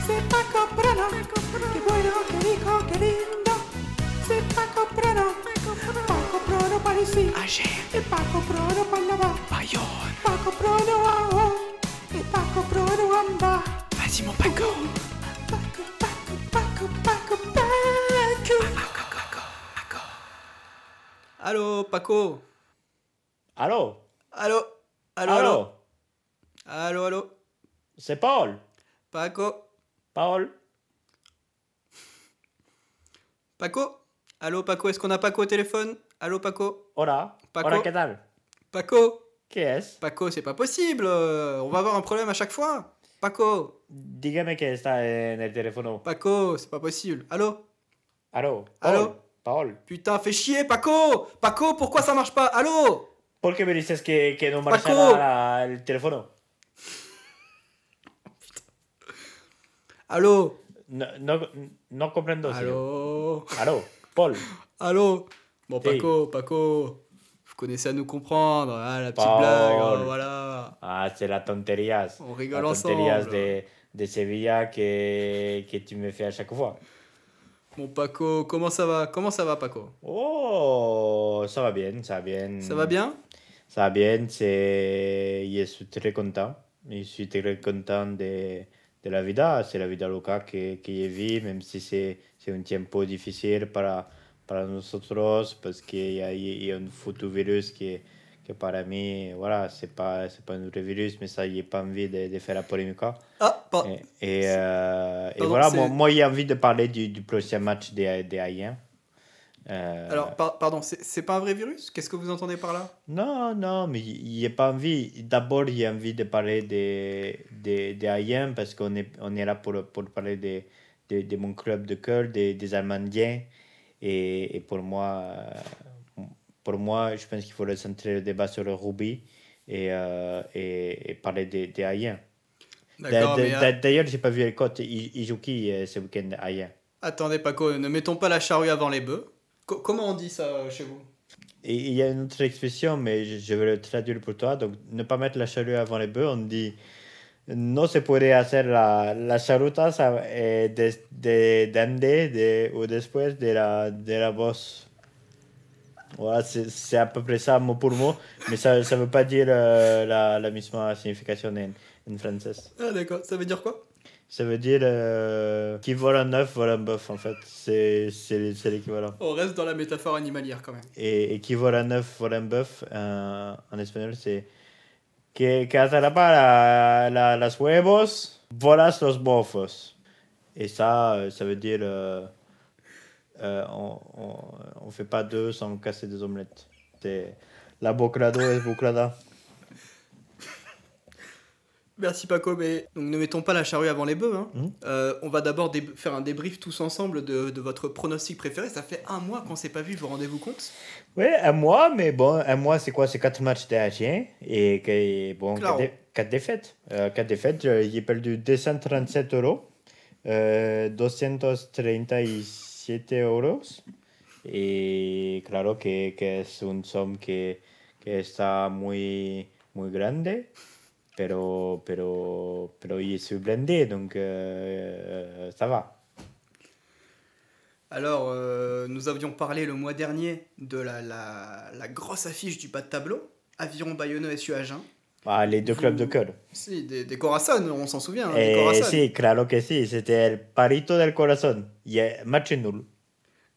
C'est Paco Prano. Qué bueno, qué rico, qué lindo. C'est Paco Prano. Paco Prano par ici. Agir, Et Paco Prano par là-bas. Bayonne. Paco Prano en haut. Et Paco Prano en bas. Vas-y, mon Paco. Paco, Paco, Paco, Paco, Paco. Allô, Paco Allô Allô Allô, allô? Allô? Allô, C'est Paul. Paco. Paul. Paco? Allô, Paco, est-ce qu'on a Paco au téléphone? Allô, Paco? Hola. Paco? Hola, ¿qué tal? Paco? Qui es Paco, c'est pas possible. On va avoir un problème à chaque fois. Paco? Dígame que está en el teléfono. Paco, c'est pas possible. Allô? Allô? Allô? Paul. Putain, fais chier, Paco! Paco, pourquoi ça marche pas? Allô? ¿Por qué me dices que, que no Paco. marcha la- el teléfono? Allô No, no, no comprendo. señor. Allô Allô Paul Allô Bon, Hey. Paco, Paco, vous connaissez à nous comprendre. Ah, la petite Paul. blague, oh, voilà. Ah, c'est la tonterías. On rigole la tonterías ensemble. de, de Sevilla que, que tu me fais à chaque fois. Bon, Paco, comment ça va? Comment ça va, Paco? Oh, ça va bien, ça va bien. Ça va bien? Ça va bien, je suis très content. Je suis très content de, de la vida. C'est la vida loca que, que je vis, même si c'est, un tiempo difficile para, para nosotros, parce qu'il y a, y a un foutu virus qui, que para mí, voilà, c'est pas, c'est pas un vrai virus, mais ça, j'ai pas envie de, de faire la polémique. Ah, pas. Et, et, euh, et voilà, moi, moi, j'ai envie de parler du, du prochain match des, des Haïens. Euh, Alors, par- pardon, c'est pas un vrai virus? Qu'est-ce que vous entendez par là? Non, non, mais il n'y a pas envie. D'abord, il y a envie de parler des des Haïens parce qu'on est, on est là pour, pour parler de, de, de mon club de cœur, des, des Allemandiens. Et, et pour, moi, euh, pour moi, je pense qu'il faut centrer le débat sur le rugby et, euh, et, et parler des, des Haïens. D'ailleurs, j'ai pas vu les cotes. Il, il joue qui ce week-end, Haïens? Attendez, Paco, ne mettons pas la charrue avant les bœufs. Co- comment on dit ça euh, chez vous? Et il y a une autre expression, mais je, vais le traduire pour toi. Donc, ne pas mettre la charrue avant les bœufs, on dit no se puede hacer la, la charutas a- eh, des- de, d'ande de, ou después de la, de la bosse. Voilà, c'est c'est à peu près ça, mot pour mot, mais ça ne veut pas dire euh, la, la misma signification en, en français. Ah d'accord, ça veut dire quoi? Ça veut dire euh, qui vole un œuf vole un bœuf, en fait. C'est c'est- c'est l'équivalent. On reste dans la métaphore animalière quand même. Et, et qui vole un œuf vole un bœuf, euh, en espagnol, c'est que, que atrapa la, la, las huevos, volas los bofos. Et ça, euh, ça veut dire euh, euh, on, on, on fait pas deux sans casser des omelettes. C'est la bocrado es buclada. Merci Paco, mais donc ne mettons pas la charrue avant les bœufs. hein. Mhm. Euh, on va d'abord faire un débrief tous ensemble de, de votre pronostic préféré. Ça fait un mois qu'on s'est pas vu, vous vous rendez-vous compte? Oui, un mois, mais bon, un mois, c'est quoi? C'est quatre matchs d'Agien et que, bon, quatre, dé- quatre défaites. Euh, quatre défaites, euh, j'ai perdu 237 euros, euh, 237 euros. Et claro que, que es un somme que, que está muy, muy grande, pero, pero, pero je suis blindé, donc euh, ça va. Alors, euh, nous avions parlé le mois dernier de la, la, la grosse affiche du bas de tableau. Aviron Bayonne SU Agen. Ah, les deux clubs de cœur. Si, des, des Corazon, on s'en souvient. hein, des Eh, Corazon. sí, claro que sí, c'était el parito del corazón. Y eh, match nul.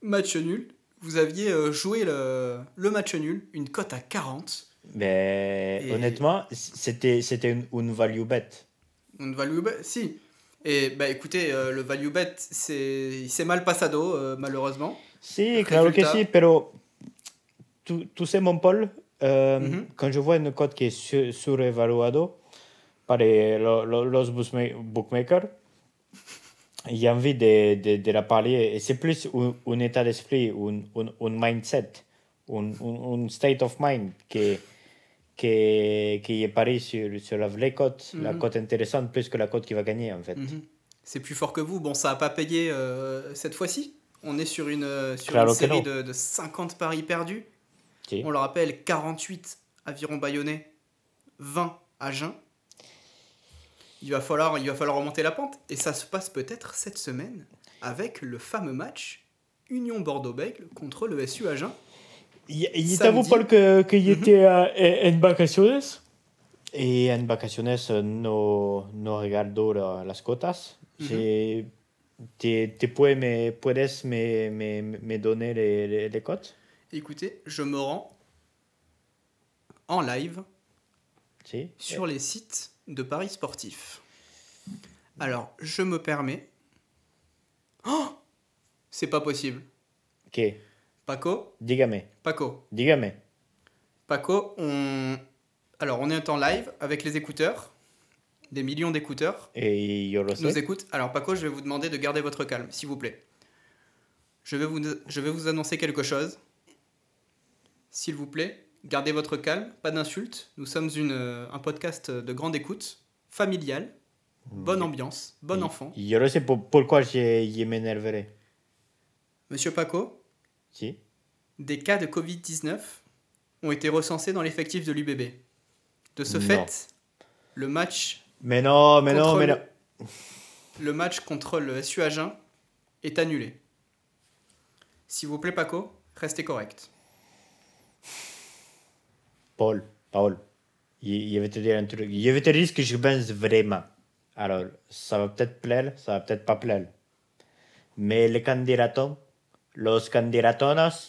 Match nul. Vous aviez euh, joué le, le match nul, une cote à 40. Mais Et- honnêtement, c'était c'était une, une value bet. Une value bet, si. Et bah écoutez, euh, le value bet, c'est c'est mal passado, euh, malheureusement. Sí, claro que sí, pero tu, tu sais, mon Paul, euh, Mhm. quand je vois une cote qui est sur- surévaluado par les, lo- lo- los bookma- bookmakers, j'ai envie de, de, de la parler. Et c'est plus un, un état d'esprit, un, un, un mindset, un, un, un state of mind qui, qui, qui est pari sur, sur la vraie cote, la Mhm. cote intéressante, plus que la cote qui va gagner, en fait. Mhm. C'est plus fort que vous. Bon, ça a pas payé euh, cette fois-ci. On est sur une, euh, sur Claro une série de, de 50 paris perdus. Si. On le rappelle, 48 aviron bayonnais, 20 à Jeun. Il va, falloir, il va falloir remonter la pente. Et ça se passe peut-être cette semaine avec le fameux match Union Bordeaux-Bègles contre le SU Agen. Y, t'avoue, Paul, que, que y Mhm. était euh, en vacaciones? Et en vacaciones euh, no, no regardo la- las cotas. J'ai- te, te puedes me, puedes me, me, me donner les, les, les cotes Écoutez, je me rends en live Si. sur les sites de paris sportifs. Alors, je me permets. Oh C'est pas possible. Ok, Paco, dígame, Paco, dígame. Paco, on. Alors, on est en live avec les écouteurs, des millions d'écouteurs Et yo lo nous sé. écoutent. Alors, Paco, je vais vous demander de garder votre calme, s'il vous plaît. Je vais vous, je vais vous annoncer quelque chose. S'il vous plaît, gardez votre calme, pas d'insultes. Nous sommes une, euh, un podcast de grande écoute, familial, bonne ambiance, bon enfant. Yo lo sé pourquoi je m'énerverai. Monsieur Paco, Des cas de Covid-19 ont été recensés dans l'effectif de l'UBB. De ce Non. fait, le match, Mais non, mais non, contre mais le- non. le match contre le SU Agen est annulé. S'il vous plaît, Paco, restez correct. Paul, Paul, je, vais te dire un truc. Je vais te dire ce que je pense vraiment. Alors, ça va peut-être plaire, ça va peut-être pas plaire. Mais les candidatos, los candidatonas,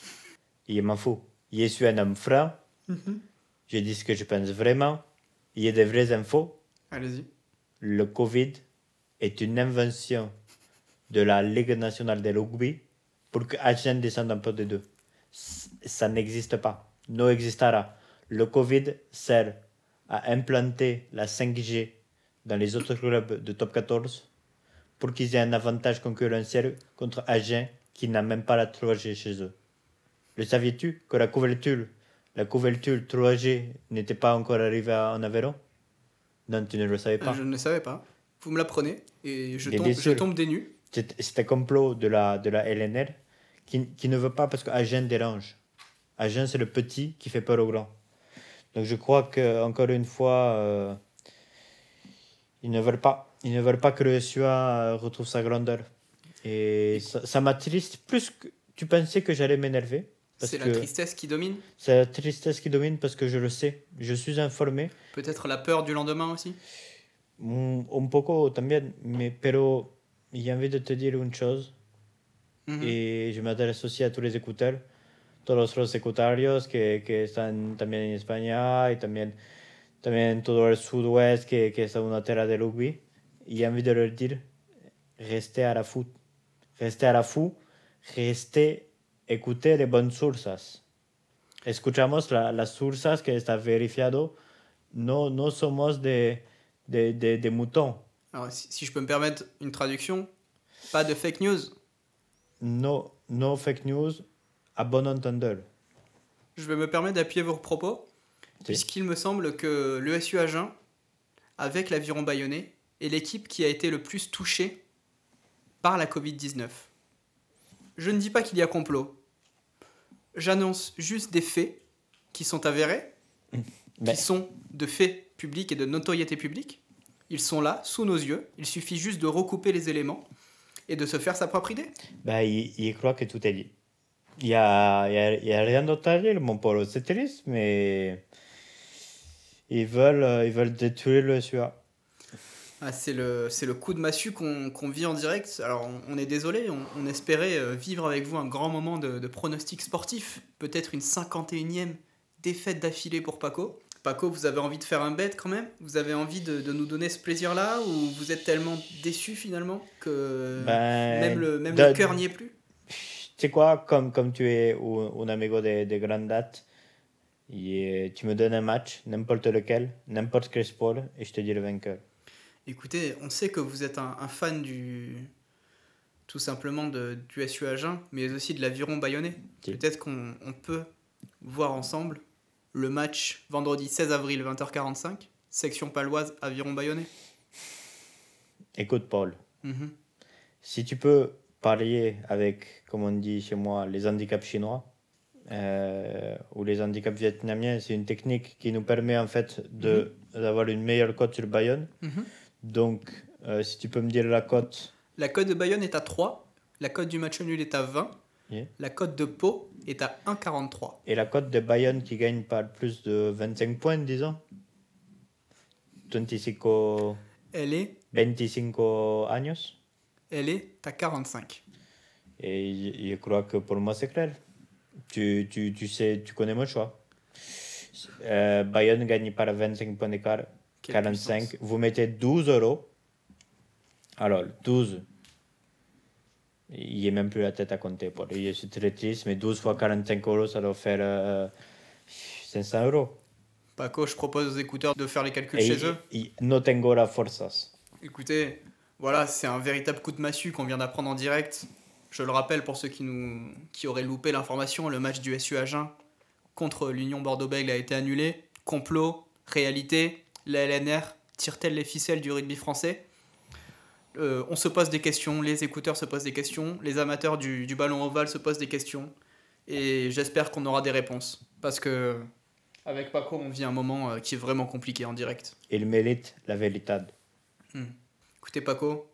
je m'en fous. Je suis un homme franc. Je dis ce que je pense vraiment. Il y a des vraies infos. Allez-y. Le Covid est une invention de la Ligue nationale de rugby pour que Agen descende un peu de deux. Ça n'existe pas. No existera. Le Covid sert à implanter la 5G dans les autres clubs de top 14 pour qu'ils aient un avantage concurrentiel contre Agen qui n'a même pas la 3G chez eux. Le saviez-tu que la couverture, la couverture 3G n'était pas encore arrivée à- en Aveyron? Non, tu ne le savais pas. Je ne le savais pas. Vous me l'apprenez et je tombe, je tombe des nues. C'est un complot de la, de la LNR qui, qui ne veut pas parce que Agen dérange. Agen, c'est le petit qui fait peur au grand. Donc je crois que encore une fois, euh, ils ne veulent pas. Ils ne veulent pas que le SUA euh, retrouve sa grandeur. Et ça, ça m'attriste plus que tu pensais que j'allais m'énerver. C'est la tristesse qui domine C'est la tristesse qui domine parce que je le sais. Je suis informé. Peut-être la peur du lendemain aussi Un, un poco también, mais pero j'ai envie de te dire une chose. Mhm. Y je m'adresse aussi à tous les écouteurs, todos los secutarios que, que están también en España y también, también todo el sud-ouest que, que es una de rugby. Y j'ai envie de leur dire, restez à la foot. Restez à la foot, restez, écoutez les bonnes sources. Escuchamos la- las sources que está verificado. No, no somos de, de, de, de moutons. Alors, si, si je peux me permettre une traduction, pas de fake news. No, no fake news à bon entendeur. Je vais me permettre d'appuyer vos propos, puisqu'il me semble que l'ESU Agen, avec l'aviron bayonnais, est l'équipe qui a été le plus touchée par la Covid-19. Je ne dis pas qu'il y a complot. J'annonce juste des faits qui sont avérés, Mais- qui sont de faits publics et de notoriété publique. Ils sont là, sous nos yeux. Il suffit juste de recouper les éléments et de se faire sa propre idée. Bah, il, il croit que tout est dit. Il n'y a, y a rien d'autre à dire, mon Polo. C'est triste, mais ils veulent, euh, ils veulent détruire le SUA. Ah, c'est le, c'est le coup de massue qu'on qu'on vit en direct. Alors, on, on est désolé, on, on espérait euh, vivre avec vous un grand moment de, de pronostic sportif. Peut-être une 51e défaite d'affilée pour Paco. Paco, vous avez envie de faire un bet quand même? Vous avez envie de, de nous donner ce plaisir-là Ou vous êtes tellement déçu finalement que Ben, même le, même de- le cœur n'y est plus? Tu sais quoi, comme, comme tu es un, amigo de, de grande date, et tu me donnes un match, n'importe lequel, n'importe quel sport, et je te dis le vainqueur. Écoutez, on sait que vous êtes un, un fan du. tout simplement de, du SU Agen, mais aussi de l'aviron bayonnais. Peut-être qu'on on peut voir ensemble le match vendredi 16 avril 20h45, section paloise aviron bayonnais. Écoute, Paul, Mhm. si tu peux parler avec, comme on dit chez moi, les handicaps chinois euh, ou les handicaps vietnamiens, c'est une technique qui nous permet en fait de d'avoir une meilleure cote sur Bayonne. Mhm. Donc, euh, si tu peux me dire la cote, La cote de Bayonne est à 3, la cote du match nul est à 20, Yeah. la cote de Pau est à 1,43. et la cote de Bayonne qui gagne par plus de 25 points, disons 25, Elle est, 25 años. elle est à 45. Et je, crois que pour moi, c'est clair. Tu, tu, tu sais, tu connais mon choix. Euh, Bayonne gagne par 25 points d'écart, Quelle 45. puissance. Vous mettez 12 euros. Alors, 12. Il n'y a même plus la tête à compter. Pour lui. Je suis très triste, mais 12 fois 45 euros, ça doit faire euh, 500 euros. Paco, je propose aux écouteurs de faire les calculs Et chez eux. y- no tengo las fuerzas. Écoutez, voilà, c'est un véritable coup de massue qu'on vient d'apprendre en direct. Je le rappelle pour ceux qui, nous, qui auraient loupé l'information, le match du SU Agen contre l'Union Bordeaux-Bègles a été annulé. Complot, réalité, la LNR tire-t-elle les ficelles du rugby français? Euh, On se pose des questions, les écouteurs se posent des questions, les amateurs du, du ballon ovale se posent des questions. Et j'espère qu'on aura des réponses. Parce que, avec Paco, on vit un moment euh, qui est vraiment compliqué en direct. Il mérite la vérité. Écoutez Paco,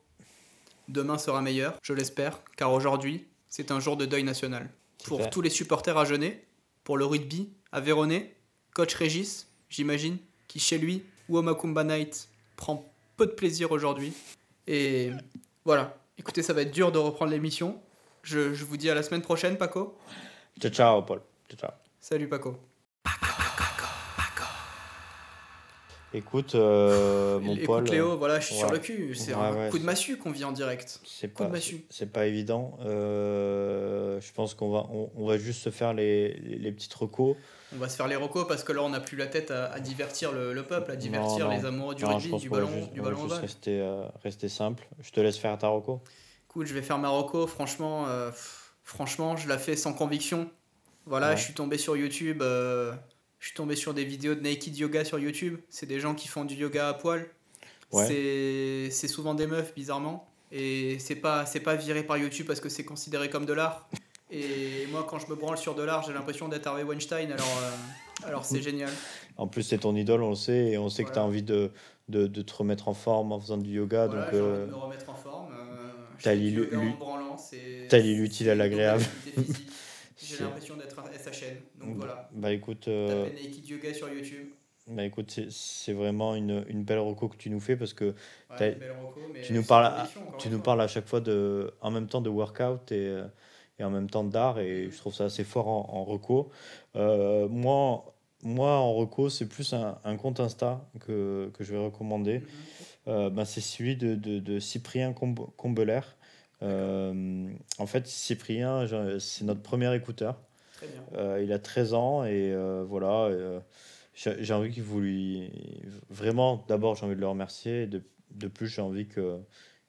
demain sera meilleur, je l'espère, car aujourd'hui, c'est un jour de deuil national. Pour tous les supporters à Genet, pour le rugby, à Véronais, coach Régis, j'imagine, qui chez lui, Macumba Night, prend peu de plaisir aujourd'hui. Et voilà, écoutez, ça va être dur de reprendre l'émission. Je, je vous dis à la semaine prochaine, Paco. Ciao, ciao, Paul. Ciao, ciao. Salut, Paco. Écoute, euh, mon Écoute, Paul. Léo, voilà, je suis sur le cul. C'est Ouais, un ouais, coup de massue qu'on vit en direct. C'est Coup de pas, massue. c'est pas évident. Euh, je pense qu'on va, on, on va juste se faire les, les, les petites recos. On va se faire les recos parce que là on n'a plus la tête à, à divertir le, le peuple, à divertir Non, non. les amoureux du Non, rugby, du ballon, juste, du on va ballon juste rester, euh, rester simple. Je te laisse faire ta reco. Écoute, je vais faire ma reco, franchement, euh, franchement, je la fais sans conviction. Voilà, je suis tombé sur YouTube, euh, je suis tombé sur des vidéos de naked yoga sur YouTube. C'est des gens qui font du yoga à poil. Ouais. C'est c'est souvent des meufs, bizarrement. Et c'est pas, c'est pas viré par YouTube parce que c'est considéré comme de l'art. Et moi, quand je me branle sur de l'art, j'ai l'impression d'être Harvey Weinstein. Alors, euh, alors c'est génial. En plus, c'est ton idole, on le sait, et on sait que tu as envie de, de, de te remettre en forme en faisant du yoga. Voilà, donc, j'ai envie euh, de me remettre en forme. euh, t'as l'utile à l'agréable. J'ai l'impression d'être un SHN. Donc voilà. bah écoute, euh, Naked Yoga sur YouTube. bah, écoute c'est- vraiment une, une belle reco que tu nous fais parce que Ouais, reco, tu nous parles, à- tu nous parles à chaque fois de, en même temps de workout et, euh, et en même temps d'art et je trouve ça assez fort en, en reco. Euh, moi, moi, en reco, c'est plus un, un compte Insta que, que je vais recommander. Euh, ben, c'est celui de, de, de Cyprien Combe- Combelaer. Euh, en fait, Cyprien, c'est notre premier écouteur. Très bien. Euh, il a 13 ans et euh, voilà. euh, j'ai envie que vous lui. Vraiment, d'abord, j'ai envie de le remercier. Et de, de plus, j'ai envie que.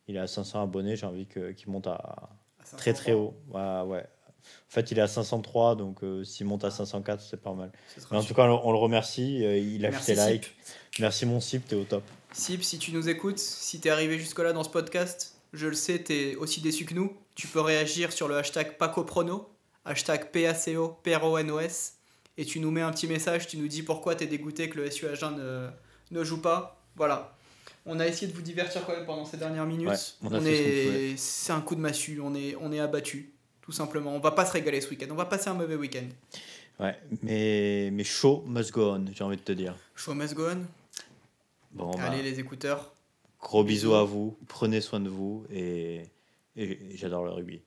Il est à 500 abonnés, j'ai envie qu'il monte à À 500 très très haut. Ouais, ouais. En fait, il est à 503, donc euh, s'il monte à 504, c'est pas mal. Mais en tout cas, on, on le remercie. euh, il lâche Merci, ses likes. Merci, mon Cip, t'es au top. Sip, si tu nous écoutes, si t'es arrivé jusque-là dans ce podcast, je le sais, t'es aussi déçu que nous. Tu peux réagir sur le hashtag PacoProno, hashtag PACO, PRONOS, et tu nous mets un petit message, tu nous dis pourquoi t'es dégoûté que le SU Agen ne, ne joue pas. Voilà. On a essayé de vous divertir quand même pendant ces dernières minutes. Ouais, on est... C'est un coup de massue, on est, on est abattu, tout simplement. On va pas se régaler ce week-end, on va passer un mauvais week-end. Ouais, mais, mais show must go on, j'ai envie de te dire. Show must go on. Bon, bah, Allez les écouteurs. Gros bisous à vous, prenez soin de vous et, j'adore le rugby.